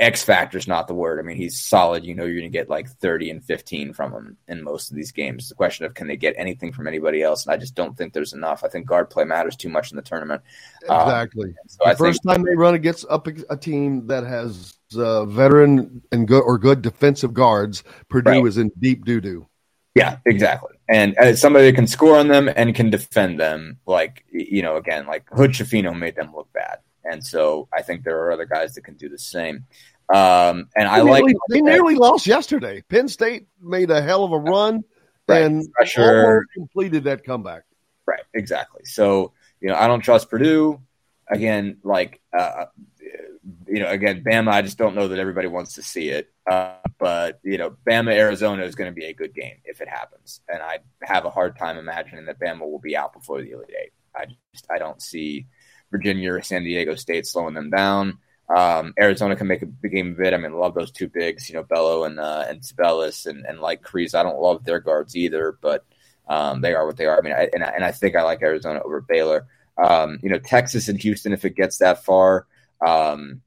X factor is not the word. I mean, he's solid. You know, you're going to get like 30 and 15 from him in most of these games. It's a question of can they get anything from anybody else, and I just don't think there's enough. I think guard play matters too much in the tournament. Um, Exactly. so the I think first time they run against up a, a team that has uh, veteran and good or good defensive guards, Purdue Right. is in deep doo doo. Yeah, exactly. And as somebody that can score on them and can defend them, like you know, again, like Hood Schifino made them look bad, And so I think there are other guys that can do the same. Um, and I they like nearly, they nearly lost yesterday. Penn State made a hell of a run Right. and Pressure. completed that comeback. Right, exactly. So, you know, I don't trust Purdue. Again, like, uh, you know, again, Bama, I just don't know that everybody wants to see it. Uh, but, you know, Bama, Arizona is going to be a good game if it happens. And I have a hard time imagining that Bama will be out before the Elite Eight. I just, I don't see Virginia or San Diego State slowing them down. Um, Arizona can make a big game of it. I mean, love those two bigs, you know, Ballo and uh, and Tubelis and and like Kriisa. I don't love their guards either, but um, they are what they are. I mean, I, and I, and I think I like Arizona over Baylor. Um, you know, Texas and Houston, if it gets that far, um,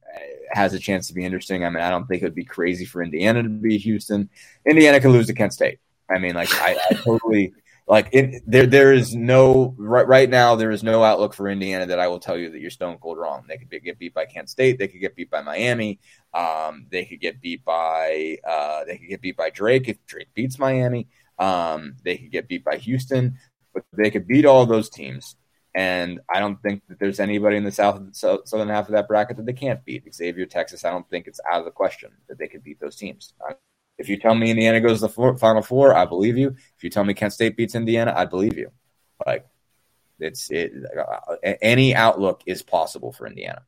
has a chance to be interesting. I mean, I don't think it would be crazy for Indiana to be Houston. Indiana could lose to Kent State. I mean, like I, I totally like it. There, there is no right right now. There is no outlook for Indiana that I will tell you that you're stone cold wrong. They could be, get beat by Kent State. They could get beat by Miami. Um, they could get beat by uh, they could get beat by Drake if Drake beats Miami. Um, they could get beat by Houston, but they could beat all those teams. And I don't think that there's anybody in the south so, southern half of that bracket that they can't beat. Xavier, Texas, I don't think it's out of the question that they could beat those teams. I, if you tell me Indiana goes to the four, Final Four, I believe you. If you tell me Kent State beats Indiana, I believe you. Like it's it. Uh, any outlook is possible for Indiana.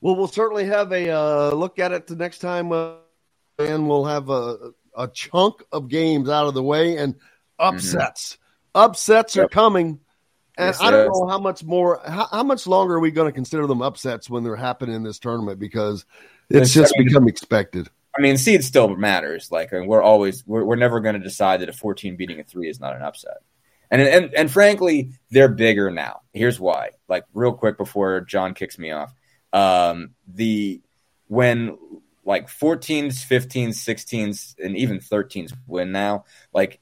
Well, we'll certainly have a uh, look at it the next time, uh, and we'll have a, a chunk of games out of the way and upsets. Mm-hmm. Upsets yep. are coming, and yes, I don't know how much more, how, how much longer are we going to consider them upsets when they're happening in this tournament because it's just become expected. I mean, seed still matters. Like I mean, we're always we're, we're never going to decide that a 14 beating a three is not an upset. And, and and frankly, they're bigger now. Here's why. Like real quick before John kicks me off. Um, the when like 14s, 15s, 16s, and even 13s win now, like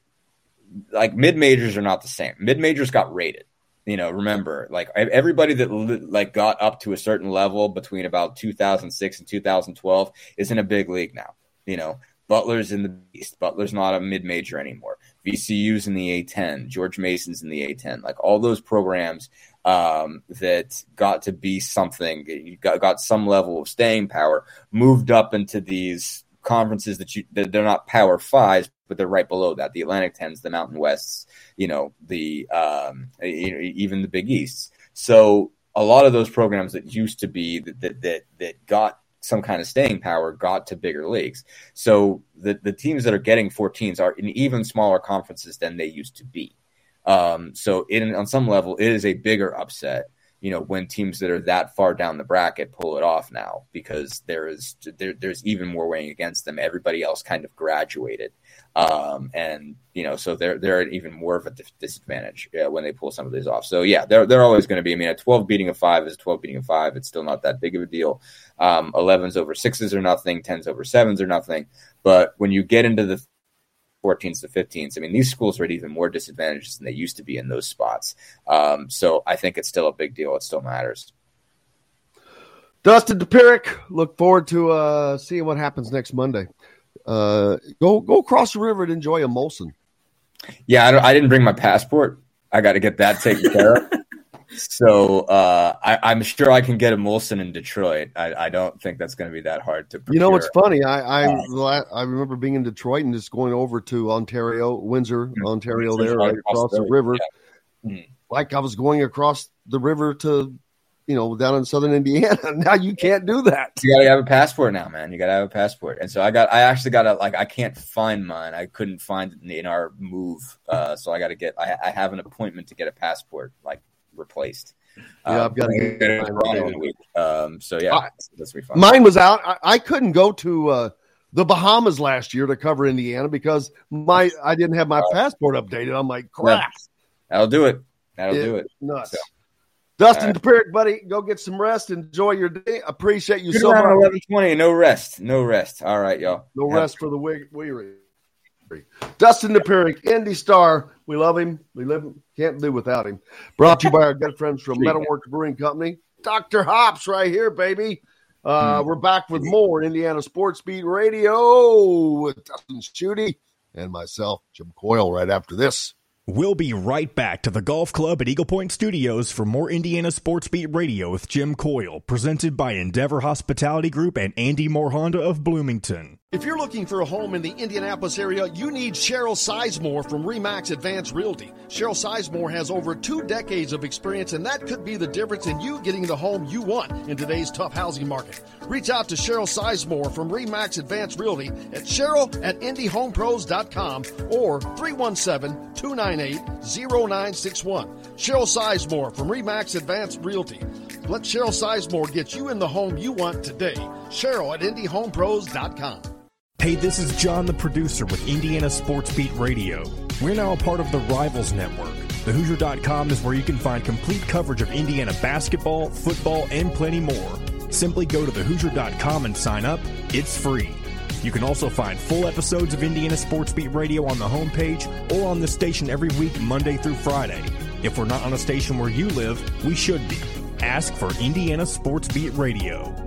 like mid majors are not the same. Mid majors got rated. You know, remember, like everybody that like got up to a certain level between about 2006 and 2012 is in a big league now. You know, Butler's in the East. Butler's not a mid major anymore. VCU's in the A10. George Mason's in the A10. Like all those programs um, that got to be something, got, got some level of staying power, moved up into these conferences that you that they're not power fives, but they're right below that. The Atlantic Tens, the Mountain Wests, you know, the um, even the Big Easts. So a lot of those programs that used to be that that that, that got some kind of staying power got to bigger leagues. So the the teams that are getting 14s are in even smaller conferences than they used to be. Um, so in on some level, it is a bigger upset you know when teams that are that far down the bracket pull it off now because there is there, there's even more weighing against them. Everybody else kind of graduated. Um, and you know so they're they're at even more of a disadvantage uh, when they pull some of these off. So yeah they're, they're always going to be i mean a 12 beating a 5 is a 12 beating a 5 it's still not that big of a deal. Um, 11s over 6s are nothing. 10s over 7s are nothing. But when you get into the 14s to 15s. I mean, these schools are at even more disadvantages than they used to be in those spots. Um, so I think it's still a big deal. It still matters. Dustin Dopirak, look forward to uh, seeing what happens next Monday. Uh, go go across the river and enjoy a Molson. Yeah, I, I didn't bring my passport. I got to get that taken care of. So uh, I, am sure I can get a Molson in Detroit. I, I don't think that's going to be that hard to. Procure. You know what's funny? I I, uh, I, remember being in Detroit and just going over to Ontario, Windsor, mm-hmm. Ontario, Windsor, there right across the river, yeah. mm-hmm. like I was going across the river to, you know, down in southern Indiana. now you can't do that. You got to have a passport now, man. You got to have a passport. And so I got, I actually got a like, I can't find mine. I couldn't find it in our move, uh, so I got to get. I, I have an appointment to get a passport like replaced. Yeah, I've got to get it week. Um, so yeah, I, that's be fun. Mine was out. I, I couldn't go to uh, the Bahamas last year to cover Indiana because my I didn't have my uh, passport updated. I'm like, crap. Yeah, that'll do it. That'll it, do it. Nuts. So. Dustin right. Dopirak, buddy, go get some rest. Enjoy your day. Appreciate you Good so much. Eleven twenty, no rest, no rest. All right, y'all. No Have rest for the weary. Dustin Dopirak, Indy Star. We love him. We live him. Can't do without him. Brought to you by our good friends from Metalworks Brewing Company. Dr. Hops right here, baby. Uh, we're back with more Indiana Sports Beat Radio with Dustin Schutte and myself, Jim Coyle, right after this. We'll be right back to the golf club at Eagle Point Studios for more Indiana Sports Beat Radio with Jim Coyle, presented by Endeavor Hospitality Group and Andy Moore Honda of Bloomington. If you're looking for a home in the Indianapolis area, you need Cheryl Sizemore from Remax Advanced Realty. Cheryl Sizemore has over two decades of experience, and that could be the difference in you getting the home you want in today's tough housing market. Reach out to Cheryl Sizemore from Remax Advanced Realty at cheryl at indyhomepros.com or 317 298 0961. Cheryl Sizemore from Remax Advanced Realty. Let Cheryl Sizemore get you in the home you want today. Cheryl at indyhomepros.com. Hey, this is John, the producer with Indiana Sports Beat Radio. We're now a part of the Rivals Network. TheHoosier.com is where you can find complete coverage of Indiana basketball, football, and plenty more. Simply go to TheHoosier.com and sign up. It's free. You can also find full episodes of Indiana Sports Beat Radio on the homepage or on the station every week, Monday through Friday. If we're not on a station where you live, we should be. Ask for Indiana Sports Beat Radio.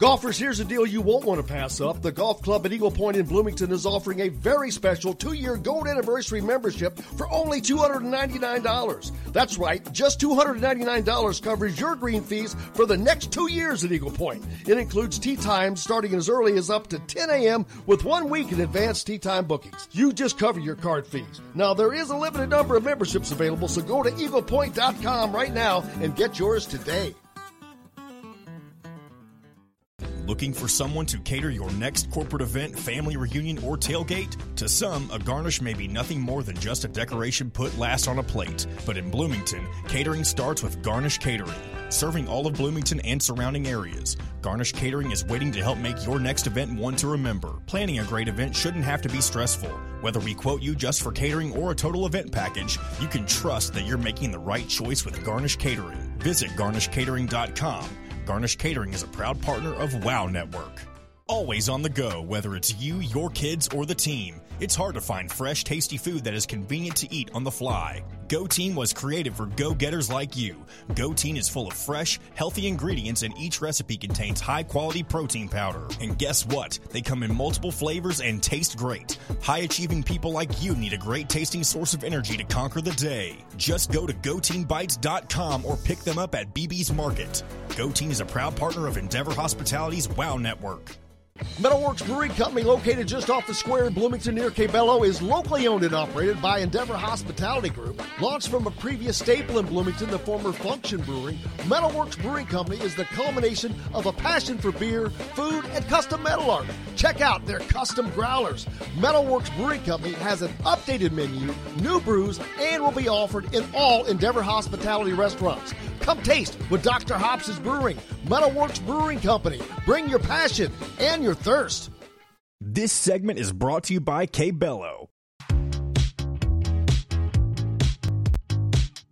Golfers, here's a deal you won't want to pass up. The Golf Club at Eagle Point in Bloomington is offering a very special two year gold anniversary membership for only $299. That's right, just $299 covers your green fees for the next two years at Eagle Point. It includes tee times starting as early as up to 10 a.m. with one week in advance tee time bookings. You just cover your card fees. Now, there is a limited number of memberships available, so go to eaglepoint.com right now and get yours today. Looking for someone to cater your next corporate event, family reunion, or tailgate? To some, a garnish may be nothing more than just a decoration put last on a plate. But in Bloomington, catering starts with Garnish Catering. Serving all of Bloomington and surrounding areas, Garnish Catering is waiting to help make your next event one to remember. Planning a great event shouldn't have to be stressful. Whether we quote you just for catering or a total event package, you can trust that you're making the right choice with Garnish Catering. Visit garnishcatering.com. Garnish Catering is a proud partner of WOW Network. Always on the go, whether it's you, your kids, or the team. It's hard to find fresh, tasty food that is convenient to eat on the fly. Go Team was created for go getters like you. Go Team is full of fresh, healthy ingredients, and each recipe contains high quality protein powder. And guess what? They come in multiple flavors and taste great. High achieving people like you need a great tasting source of energy to conquer the day. Just go to GoTeamBites.com or pick them up at BB's Market. Go Team is a proud partner of Endeavor Hospitality's WOW Network. Metalworks Brewing Company, located just off the square in Bloomington near Cabello, is locally owned and operated by Endeavor Hospitality Group. Launched from a previous staple in Bloomington, the former Function Brewing, Metalworks Brewing Company is the culmination of a passion for beer, food, and custom metal art. Check out their custom growlers. Metalworks Brewing Company has an updated menu, new brews, and will be offered in all Endeavor Hospitality restaurants. Come taste what Dr. Hops brewing. Metalworks Brewing Company. Bring your passion and your thirst. This segment is brought to you by K Bello.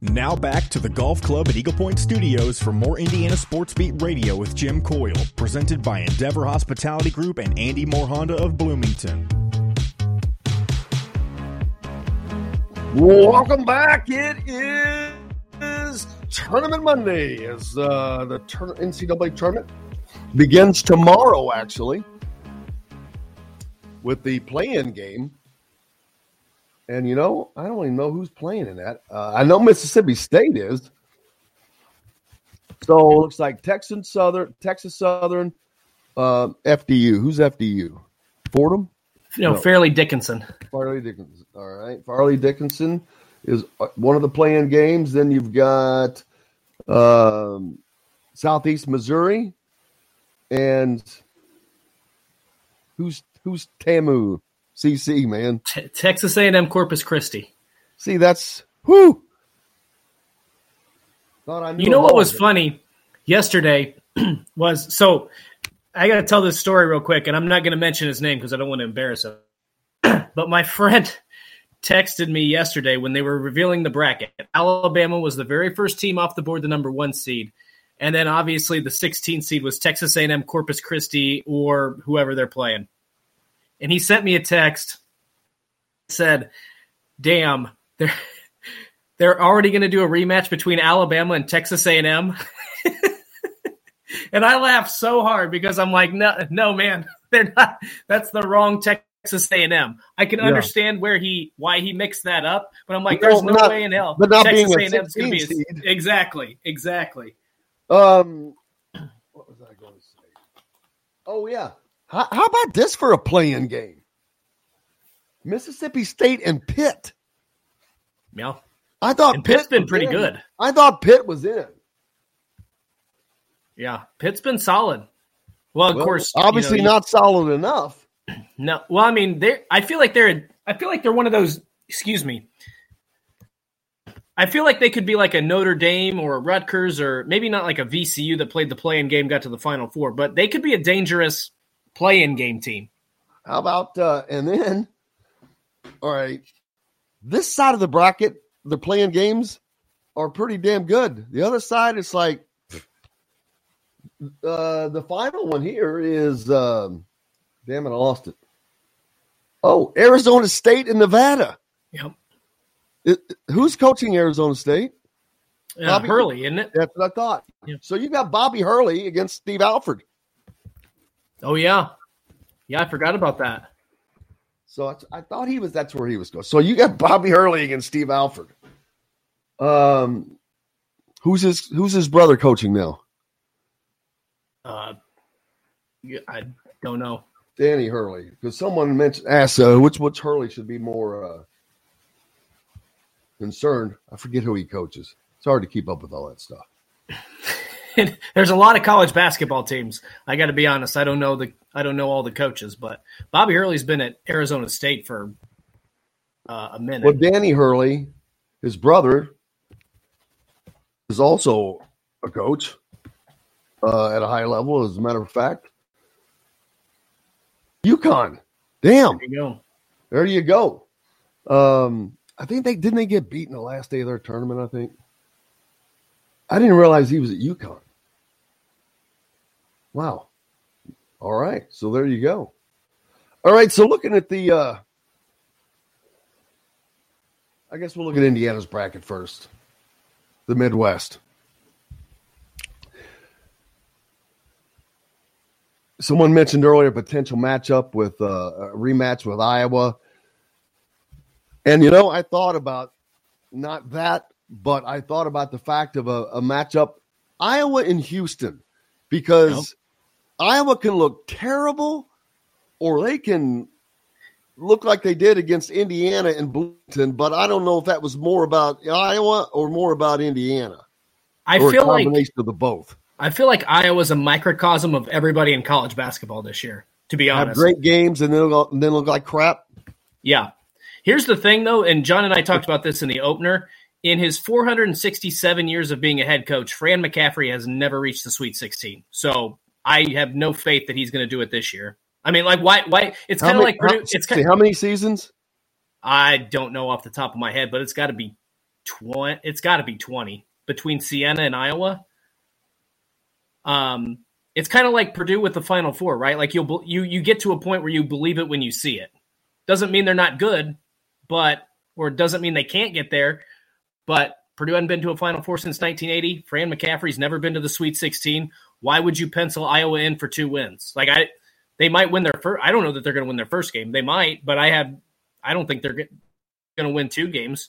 Now back to the Golf Club at Eagle Point Studios for more Indiana Sports Beat Radio with Jim Coyle, presented by Endeavor Hospitality Group and Andy Moore Honda of Bloomington. Welcome back. It is Tournament Monday as uh, the tur- NCAA tournament begins tomorrow, actually, with the play-in game. And you know, I don't even know who's playing in that. Uh, I know Mississippi State is. So it looks like Texas Southern, Texas Southern, uh, FDU. Who's FDU? Fordham. No, no. Fairleigh Dickinson. Fairleigh Dickinson. All right, Fairleigh Dickinson is uh, one of the playing games. Then you've got um, Southeast Missouri, and who's who's Tamu CC man? T- Texas A&M Corpus Christi. See, that's who. You know what was it. funny yesterday was so I got to tell this story real quick, and I'm not going to mention his name because I don't want to embarrass him. but my friend texted me yesterday when they were revealing the bracket. Alabama was the very first team off the board, the number one seed, and then obviously the 16th seed was Texas A&M, Corpus Christi, or whoever they're playing. And he sent me a text. Said, "Damn, they're they're already going to do a rematch between Alabama and Texas A&M." and I laughed so hard because I'm like, "No, no, man, they're not. That's the wrong Texas A&M. I can Yeah. understand where he why he mixed that up, but I'm like, there's no not- way in hell. but not Texas being a A&M is going to be 16 a, exactly, exactly. Um, what was I going to say? Oh yeah. How, how about this for a playing game? Mississippi State and Pitt. Yeah, I thought And Pitt Pitt's been pretty in. good. I thought Pitt was in. yeah. Pitt's been solid. Well, of Well, course, you obviously know, you- not solid enough. No, well, I mean, they I feel like they're. I feel like they're one of those. Excuse me. I feel like they could be like a Notre Dame or a Rutgers or maybe not like a VCU that played the play-in game, got to the Final Four, but they could be a dangerous play-in game team. How about uh and then all right. This side of the bracket, the playing games are pretty damn good. The other side it's like uh the final one here is um damn it, I lost it. Oh, Arizona State and Nevada. Yep. It- who's coaching Arizona State? Uh, Bobby- Hurley, isn't it? That's what I thought. Yep. So you got Bobby Hurley against Steve Alford. Oh yeah, yeah. I forgot about that. So it's, I thought he was. That's where he was going. So you got Bobby Hurley against Steve Alford. Um, who's his Who's his brother coaching now? Uh, I don't know. Danny Hurley, because someone mentioned asked uh, which which Hurley should be more uh, concerned. I forget who he coaches. It's hard to keep up with all that stuff. There's a lot of college basketball teams. I got to be honest. I don't know the. I don't know all the coaches, but Bobby Hurley's been at Arizona State for uh, a minute. Well, Danny Hurley, his brother, is also a coach uh, at a high level. As a matter of fact, UConn. Damn, There you go. there you go. Um, I think they didn't they get beaten the last day of their tournament. I think. I didn't realize he was at UConn. Wow. All right, so there you go. All right, so looking at the uh I guess we'll look at Indiana's bracket first. The Midwest. Someone mentioned earlier potential matchup with uh, a rematch with Iowa. And you know, I thought about not that, but I thought about the fact of a, a matchup Iowa and Houston because Iowa can look terrible or they can look like they did against Indiana and Bloomington, but I don't know if that was more about Iowa or more about Indiana. I or a feel like of the both. I feel like Iowa's a microcosm of everybody in college basketball this year. To be honest, Have great games and then look, then look like crap. Yeah. Here's the thing, though, and John and I talked about this in the opener. In his 467 years of being a head coach, Fran McCaffery has never reached the Sweet 16. So I have no faith that he's going to do it this year. I mean, like, why? Why? It's kind of like Purdue. how, It's see, kind. how many seasons? I don't know off the top of my head, but it's got to be 20. It's got to be 20 between Siena and Iowa. Um, it's kind of like Purdue with the Final Four, right? Like you'll you you get to a point where you believe it when you see it. Doesn't mean they're not good, but or it doesn't mean they can't get there. But Purdue hadn't been to a Final Four since 1980. Fran McCaffery's never been to the Sweet 16. Why would you pencil Iowa in for two wins? Like I, they might win their first. I don't know that they're going to win their first game. They might, but I have. I don't think they're going to win two games,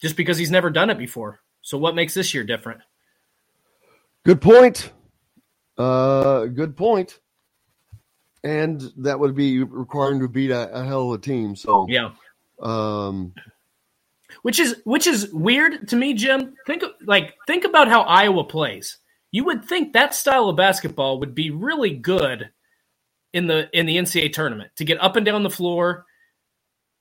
just because he's never done it before. So what makes this year different? Good point. Uh, good point. And that would be requiring to beat a, a hell of a team. So Yeah. um, which is which is weird to me, Jim. Think of- like think about how Iowa plays. You would think that style of basketball would be really good in the in the NCAA tournament to get up and down the floor.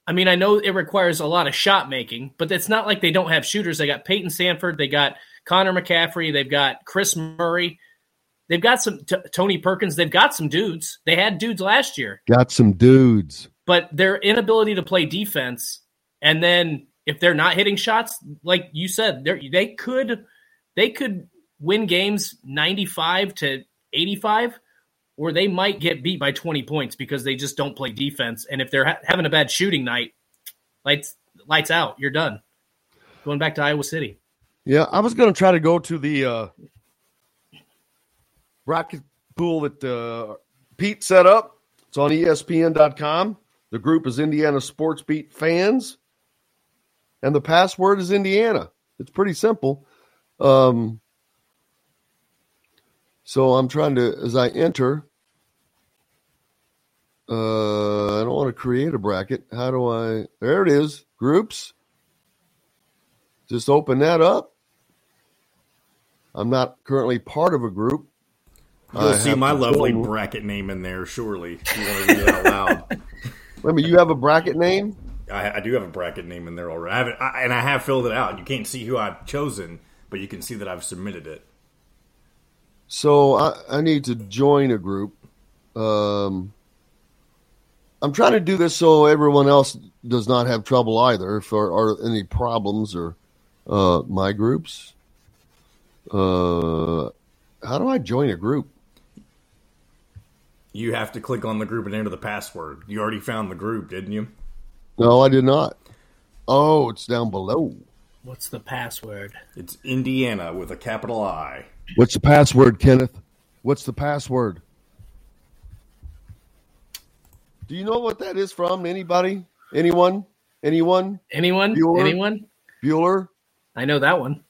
I mean, I know it requires a lot of shot making, but it's not like they don't have shooters. They got Payton Sandfort, they got Connor McCaffery, they've got Kris Murray, they've got some t- Tony Perkins, they've got some dudes. They had dudes last year. Got some dudes. but their inability to play defense and then if they're not hitting shots like you said they they could they could win games 95 to 85 or they might get beat by 20 points because they just don't play defense. And if they're ha- having a bad shooting night lights lights out. You're done. Going back to Iowa City. Yeah, I was going to try to go to the uh, bracket pool that uh, Pete set up, It's on ESPN.com. The group is Indiana Sports Beat fans, and the password is Indiana. It's pretty simple. Um, so I'm trying to, as I enter, uh, I don't want to create a bracket. How do I? There it is. Groups. Just open that up. I'm not currently part of a group. You'll I see my lovely bracket name in there, surely. You want to read it out loud. Minute, you have a bracket name? I, I do have a bracket name in there already. I I, and I have filled it out. You can't see who I've chosen, but you can see that I've submitted it. So I, I need to join a group. Um, I'm trying to do this so everyone else does not have trouble either. If there are any problems or uh, my groups, uh, how do I join a group? You have to click on the group and enter the password. You already found the group, didn't you? No, I did not. Oh, it's down below. What's the password? It's Indiana with a capital I. What's the password, Kenneth? What's the password? Do you know what that is from? Anybody? Anyone? Anyone? Anyone? Bueller? Anyone? Bueller? I know that one.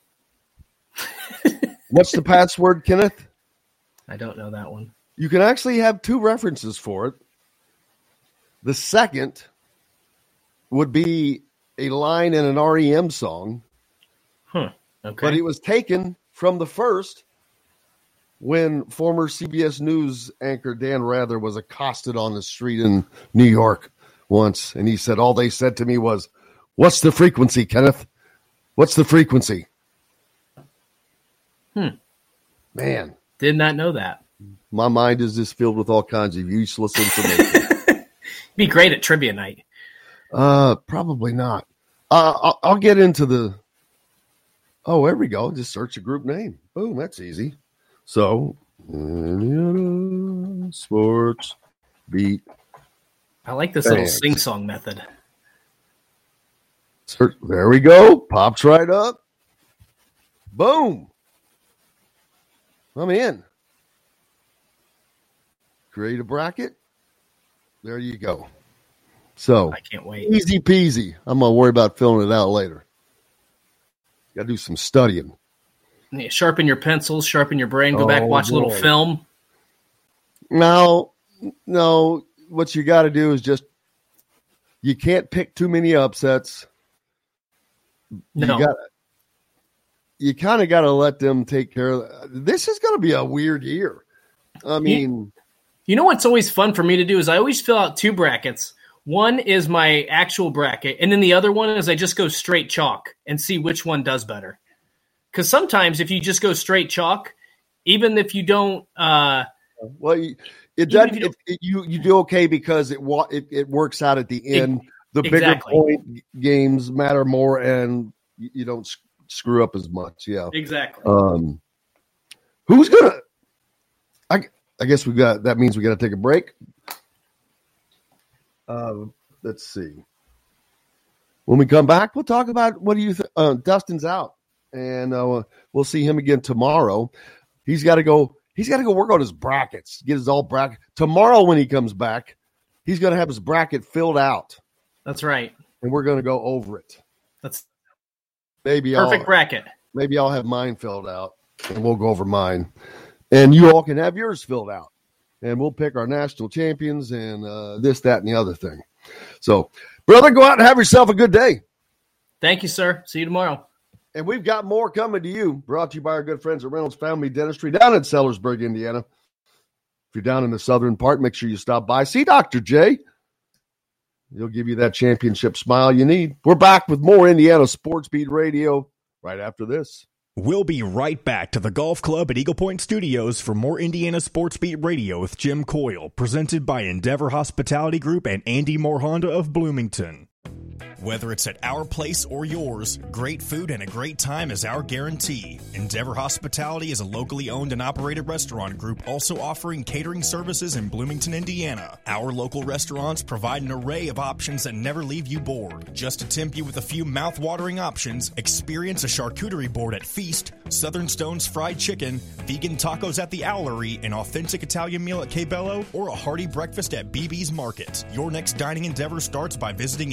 What's the password, Kenneth? I don't know that one. You can actually have two references for it. The second would be a line in an REM song, Huh. Okay. but it was taken from the first when former CBS News anchor Dan Rather was accosted on the street in New York once, and he said, All they said to me was, What's the frequency, Kenneth? What's the frequency? Hmm. Man, Did not know that. My mind is just filled with all kinds of useless information. Be great at trivia night. Uh, probably not. Uh, I'll, I'll get into the. Oh, there we go. Just search a group name. Boom, that's easy. So, Indiana Sports Beat. I like this little sing song method. Search. There we go. Pops right up. Boom. I'm in. Create a bracket. There you go. So I can't wait. easy peasy. I'm gonna worry about filling it out later. Got to do some studying. Yeah, Sharpen your pencils, sharpen your brain, go back, Oh, watch a little film. No, no. What you got to do is just you can't pick too many upsets. No. You got you kind of got to let them take care of. This is going to be a weird year. I mean, You know what's always fun for me to do is I always fill out two brackets. One is my actual bracket, and then the other one is I just go straight chalk and see which one does better. Because sometimes if you just go straight chalk, even if you don't, uh, well, you, it doesn't. you It, it, you you do okay because it it, it works out at the end. The bigger exactly. point games matter more, and you, you don't screw up as much. Yeah. exactly. Um, who's gonna? I guess we got that means we got to take a break. Uh, let's see. When we come back, we'll talk about what do you think? Uh, Dustin's out, and uh, we'll see him again tomorrow. He's got to go. He's got to go work on his brackets. Get his all bracket tomorrow when he comes back. He's going to have his bracket filled out, That's right. and we're going to go over it. That's Maybe perfect I'll, bracket. maybe I'll have mine filled out and we'll go over mine. And you all can have yours filled out. And we'll pick our national champions and uh, this, that, and the other thing. So, brother, go out and have yourself a good day. Thank you, sir. See you tomorrow. And we've got more coming to you, brought to you by our good friends at Reynolds Family Dentistry down in Sellersburg, Indiana. If you're down in the southern part, make sure you stop by. See Dr. J. He'll give you that championship smile you need. We're back with more Indiana Sports Beat Radio right after this. We'll be right back to the golf club at Eagle Point Studios for more Indiana Sports Beat Radio with Jim Coyle, presented by Endeavor Hospitality Group and Andy Moore Honda of Bloomington. Whether it's at our place or yours, great food and a great time is our guarantee. Endeavor Hospitality is a locally owned and operated restaurant group also offering catering services in Bloomington, Indiana. Our local restaurants provide an array of options that never leave you bored. Just to tempt you with a few mouth-watering options, experience a charcuterie board at Feast, Southern Stone's fried chicken, vegan tacos at the Owlery, an authentic Italian meal at Cabello, or a hearty breakfast at BB's Market. Your next dining endeavor starts by visiting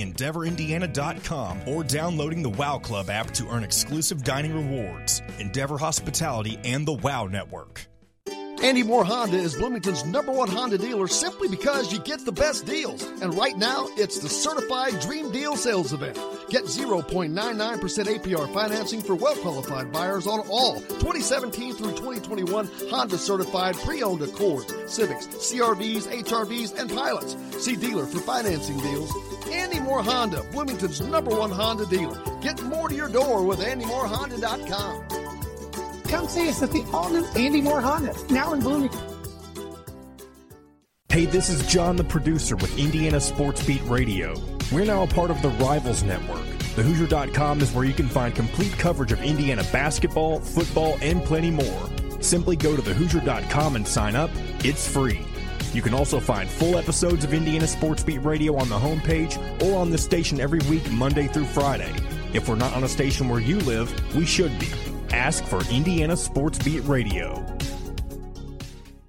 EndeavorIndiana.com or downloading the Wow Club app to earn exclusive dining rewards. Endeavor Hospitality and the Wow Network. Andy Moore Honda is Bloomington's number one Honda dealer simply because you get the best deals. And right now, it's the Certified Dream Deal Sales Event. Get 0.99% APR financing for well qualified buyers on all 2017 through 2021 Honda certified pre owned Accords, Civics, CRVs, HRVs, and Pilots. See dealer for financing deals. Andy Moore Honda, Bloomington's number one Honda dealer. Get more to your door with AndyMooreHonda.com. Come see us at the all new Andy Moore Honda, now in Bloomington. Hey, this is John, the producer with Indiana Sports Beat Radio. We're now a part of the Rivals Network. TheHoosier.com is where you can find complete coverage of Indiana basketball, football, and plenty more. Simply go to TheHoosier.com and sign up. It's free. You can also find full episodes of Indiana Sports Beat Radio on the homepage or on the station every week, Monday through Friday. If we're not on a station where you live, we should be. Ask for Indiana Sports Beat Radio.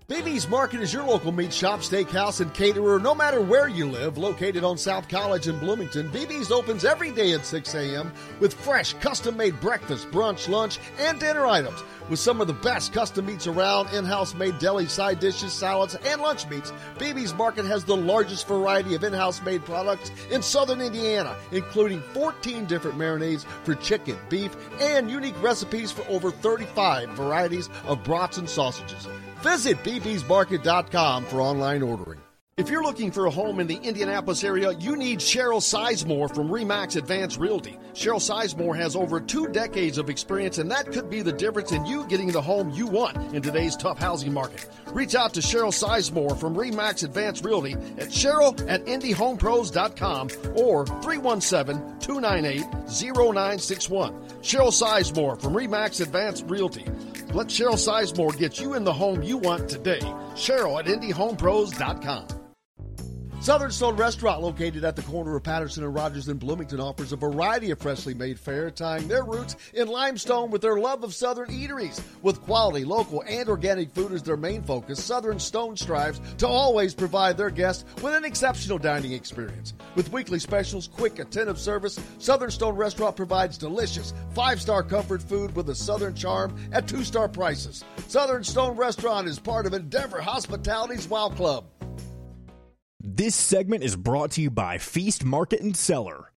BB's Market is your local meat shop, steakhouse, and caterer no matter where you live. Located on South College in Bloomington, BB's opens every day at 6 a.m. with fresh, custom made breakfast, brunch, lunch, and dinner items. With some of the best custom meats around, in house made deli side dishes, salads, and lunch meats, BB's Market has the largest variety of in house made products in southern Indiana, including 14 different marinades for chicken, beef, and unique recipes for over 35 varieties of brats and sausages. Visit bbsmarket.com for online ordering. If you're looking for a home in the Indianapolis area, you need Cheryl Sizemore from Remax Advanced Realty. Cheryl Sizemore has over two decades of experience, and that could be the difference in you getting the home you want in today's tough housing market. Reach out to Cheryl Sizemore from Remax Advanced Realty at cheryl at IndyHomePros.com or 317-298-0961. Cheryl Sizemore from Remax Advanced Realty. Let Cheryl Sizemore get you in the home you want today. Cheryl at IndyHomePros.com. Southern Stone Restaurant, located at the corner of Patterson and Rogers in Bloomington, offers a variety of freshly made fare, tying their roots in limestone with their love of Southern eateries. With quality, local, and organic food as their main focus, Southern Stone strives to always provide their guests with an exceptional dining experience. With weekly specials, quick, attentive service, Southern Stone Restaurant provides delicious, five star comfort food with a Southern charm at two star prices. Southern Stone Restaurant is part of Endeavor Hospitality's Wow Club. This segment is brought to you by Feast Market and Cellar.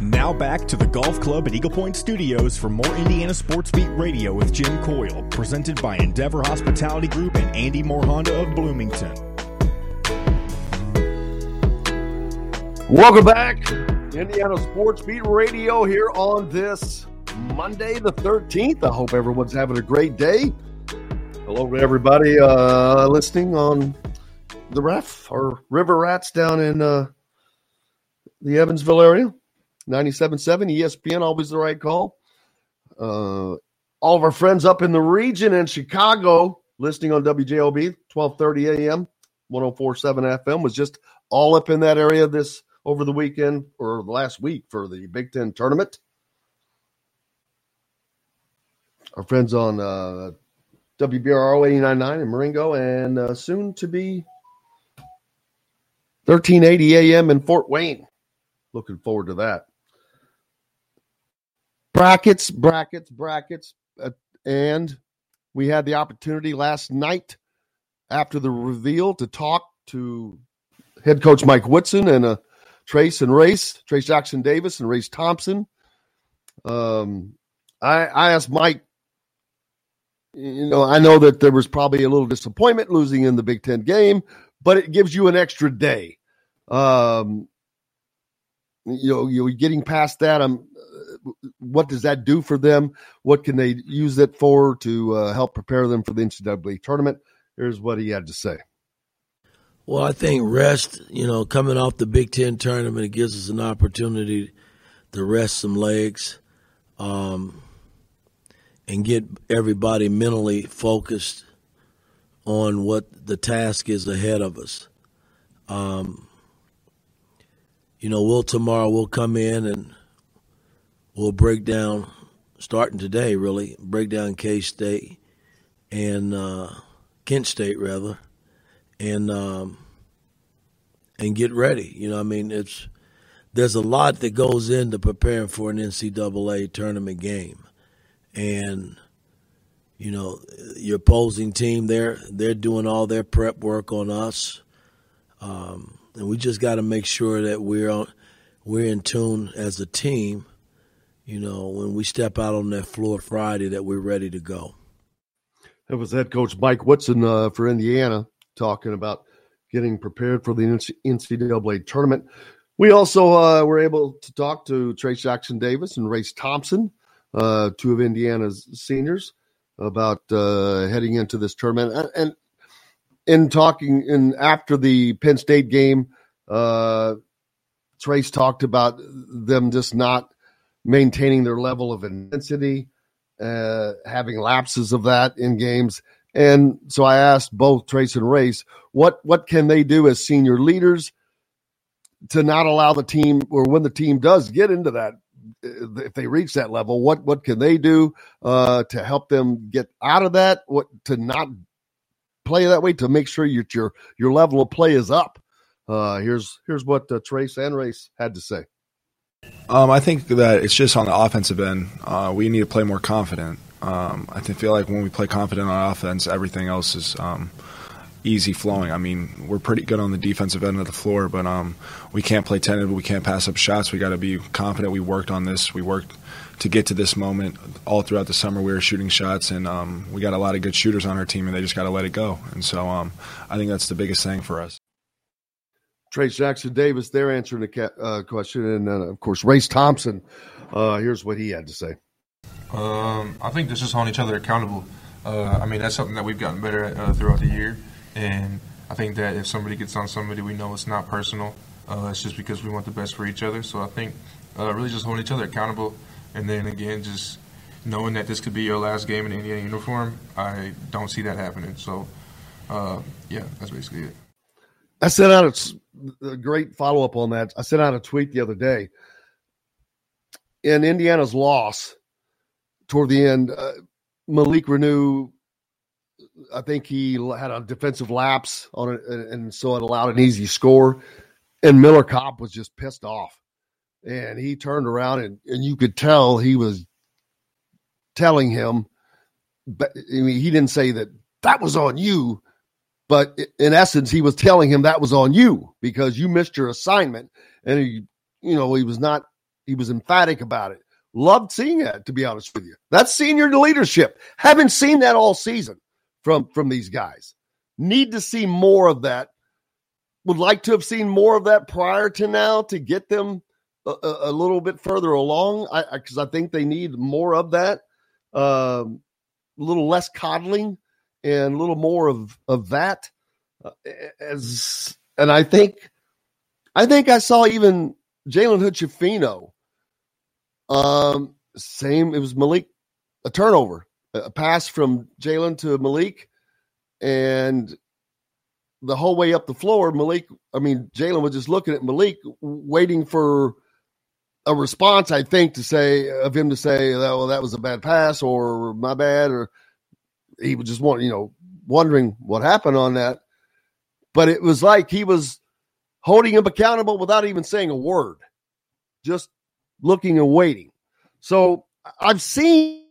Now back to the Golf Club at Eagle Point Studios for more Indiana Sports Beat Radio with Jim Coyle, presented by Endeavor Hospitality Group and Andy Moore Honda of Bloomington. Welcome back, Indiana Sports Beat Radio here on this Monday, the 13th. I hope everyone's having a great day. Hello to everybody uh, listening on the ref or River Rats down in uh, the Evansville area. 97.7 ESPN, always the right call. Uh, all of our friends up in the region in Chicago listening on WJOB, 1230 AM, 104.7 FM, was just all up in that area this over the weekend or last week for the Big Ten tournament. Our friends on uh, WBRO 89.9 in Marengo and uh, soon to be 1380 AM in Fort Wayne. Looking forward to that. Brackets, brackets, brackets. Uh, and we had the opportunity last night after the reveal to talk to head coach Mike Woodson and uh, Trayce and Race, Trayce Jackson Davis and Race Thompson. Um, I, I asked Mike you know, I know that there was probably a little disappointment losing in the Big Ten game, but it gives you an extra day. Um, you know, you are getting past that. Um, what does that do for them? What can they use it for to uh, help prepare them for the NCAA tournament? Here's what he had to say. Well, I think rest, you know, coming off the Big Ten tournament, it gives us an opportunity to rest some legs um, and get everybody mentally focused on what the task is ahead of us. Um, you know, we'll tomorrow we'll come in and we'll break down, starting today, really break down K State and uh, Kent State rather, and um, and get ready. You know, I mean, it's there's a lot that goes into preparing for an NCAA tournament game, and you know, your opposing team they're they're doing all their prep work on us, um, and we just got to make sure that we're on we're in tune as a team. You know, when we step out on that floor Friday, that we're ready to go. That was head coach Mike Woodson uh, for Indiana talking about getting prepared for the NCAA tournament. We also uh, were able to talk to Trayce Jackson Davis and Race Thompson, uh, two of Indiana's seniors, about uh, heading into this tournament. And in talking in after the Penn State game, uh, Trayce talked about them just not maintaining their level of intensity, uh, having lapses of that in games. And so I asked both Trayce and Race, what what can they do as senior leaders to not allow the team, or when the team does get into that, if they reach that level, what what can they do uh, to help them get out of that? What to not play that way to make sure your your your level of play is up. Uh, here's here's what uh, Trayce and Race had to say. Um, I think that it's just on the offensive end. Uh, we need to play more confident. Um, I feel like when we play confident on offense, everything else is um, easy flowing. I mean, we're pretty good on the defensive end of the floor, but um, we can't play tentative. We can't pass up shots. We got to be confident. We worked on this. We worked to get to this moment all throughout the summer. We were shooting shots, and um, we got a lot of good shooters on our team, and they just got to let it go. And so um, I think that's the biggest thing for us. Trayce Jackson Davis, they're answering the uh, question, and uh, of course, Race Thompson. Uh, here's what he had to say. Um, I think this is holding each other accountable. Uh, I mean, that's something that we've gotten better at uh, throughout the year. And I think that if somebody gets on somebody, we know it's not personal. Uh, it's just because we want the best for each other. So I think uh, really just holding each other accountable. And then again, just knowing that this could be your last game in Indiana uniform, I don't see that happening. So, uh, yeah, that's basically it. I sent out a, a great follow up on that. I sent out a tweet the other day. In Indiana's loss, toward the end, uh, Malik Reneau, I think he had a defensive lapse on it, and so it allowed an easy score. And Miller Kopp was just pissed off, and he turned around and, and you could tell he was telling him, but I mean, he didn't say that that was on you, but in essence, he was telling him that was on you because you missed your assignment, and he, you know, he was not, he was emphatic about it. Loved seeing that, to be honest with you. That's senior leadership. Haven't seen that all season from from these guys. Need to see more of that. Would like to have seen more of that prior to now to get them a, a little bit further along. Because I, I, I, think they need more of that. Um, a little less coddling and a little more of of that. Uh, as and I think, I think I saw even Jalen Hood um, same. It was Malik, a turnover, a pass from Jalen to Malik, and the whole way up the floor, Malik. I mean, Jalen was just looking at Malik, waiting for a response. I think to say of him to say, "Well, that was a bad pass," or "My bad," or he was just want you know wondering what happened on that. But it was like he was holding him accountable without even saying a word, just looking and waiting. So I've seen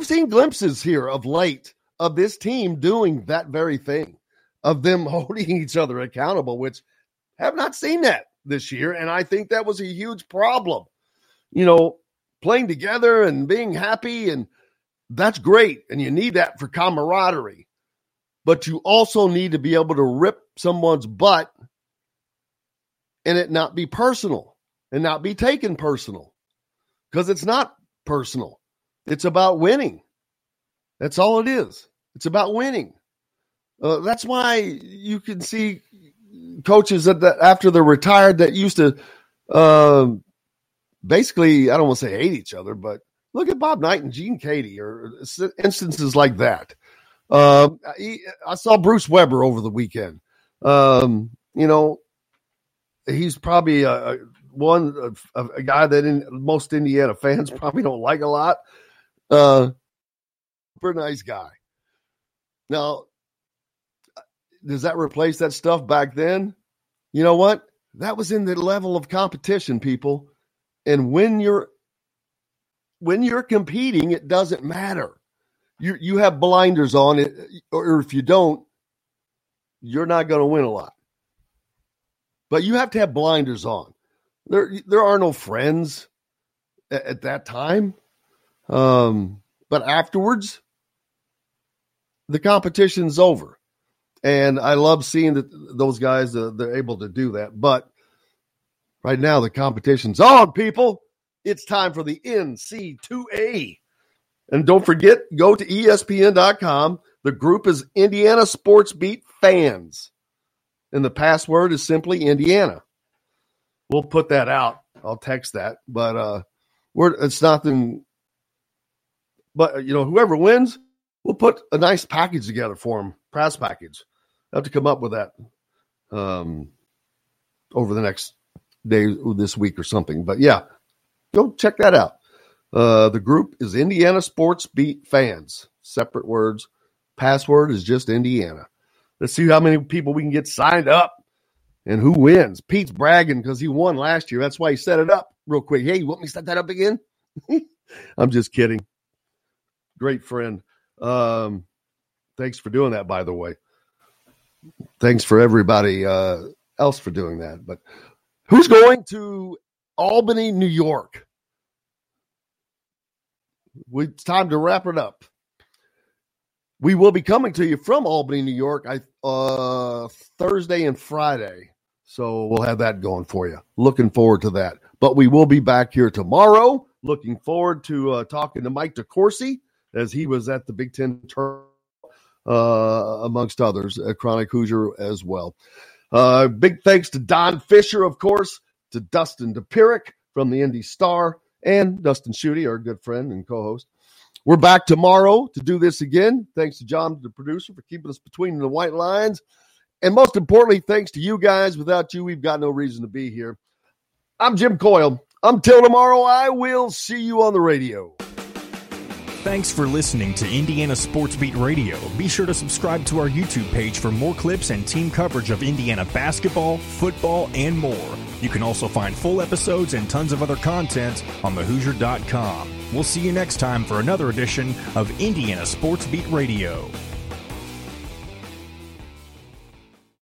I've seen glimpses here of late of this team doing that very thing, of them holding each other accountable, which have not seen that this year. And I think that was a huge problem. You know, playing together and being happy, and that's great. And you need that for camaraderie. But you also need to be able to rip someone's butt and it not be personal and not be taken personal because it's not personal. It's about winning. That's all it is. It's about winning. Uh, that's why you can see coaches that, that after they're retired that used to um, basically, I don't want to say hate each other, but look at Bob Knight and Gene Keady or instances like that. Um, he, I saw Bruce Weber over the weekend. Um, you know, he's probably a, a one a, a, guy that in, most Indiana fans probably don't like a lot. Uh, super nice guy. Now, does that replace that stuff back then? You know what? That was in the level of competition, people. And when you're when you're competing, it doesn't matter. You you have blinders on it, or if you don't, you're not going to win a lot. But you have to have blinders on. There there are no friends at, at that time. Um, but afterwards, the competition's over and I love seeing that those guys uh, they're able to do that. But right now the competition's on, people. It's time for the NC2A. And don't forget, go to ESPN.com. The group is Indiana Sports Beat Fans. And the password is simply Indiana. We'll put that out. I'll text that. But uh we're it's nothing but you know, whoever wins, we'll put a nice package together for them, press package. I have to come up with that um, over the next day, this week or something. But yeah, go check that out. Uh, the group is Indiana Sports Beat Fans. Separate words. Password is just Indiana. Let's see how many people we can get signed up and who wins. Pete's bragging because he won last year. That's why he set it up real quick. Hey, you want me to set that up again? I'm just kidding. Great friend. Um, thanks for doing that, by the way thanks for everybody uh, else for doing that. But who's going to Albany, New York? We, it's time to wrap it up. We will be coming to you from Albany, New York, I uh, Thursday and Friday. So we'll have that going for you. Looking forward to that. But we will be back here tomorrow. Looking forward to uh, talking to Mike DeCourcy as he was at the Big Ten tournament uh, amongst others, a Chronic Hoosier as well. Uh, big thanks to Don Fischer, of course, to Dustin Dopirak from the Indy Star, and Dustin Schutte, our good friend and co host. We're back tomorrow to do this again. Thanks to John, the producer, for keeping us between the white lines. And most importantly, thanks to you guys. Without you, we've got no reason to be here. I'm Jim Coyle. Until tomorrow, I will see you on the radio. Thanks for listening to Indiana Sports Beat Radio. Be sure to subscribe to our YouTube page for more clips and team coverage of Indiana basketball, football, and more. You can also find full episodes and tons of other content on thehoosier.com. We'll see you next time for another edition of Indiana Sports Beat Radio.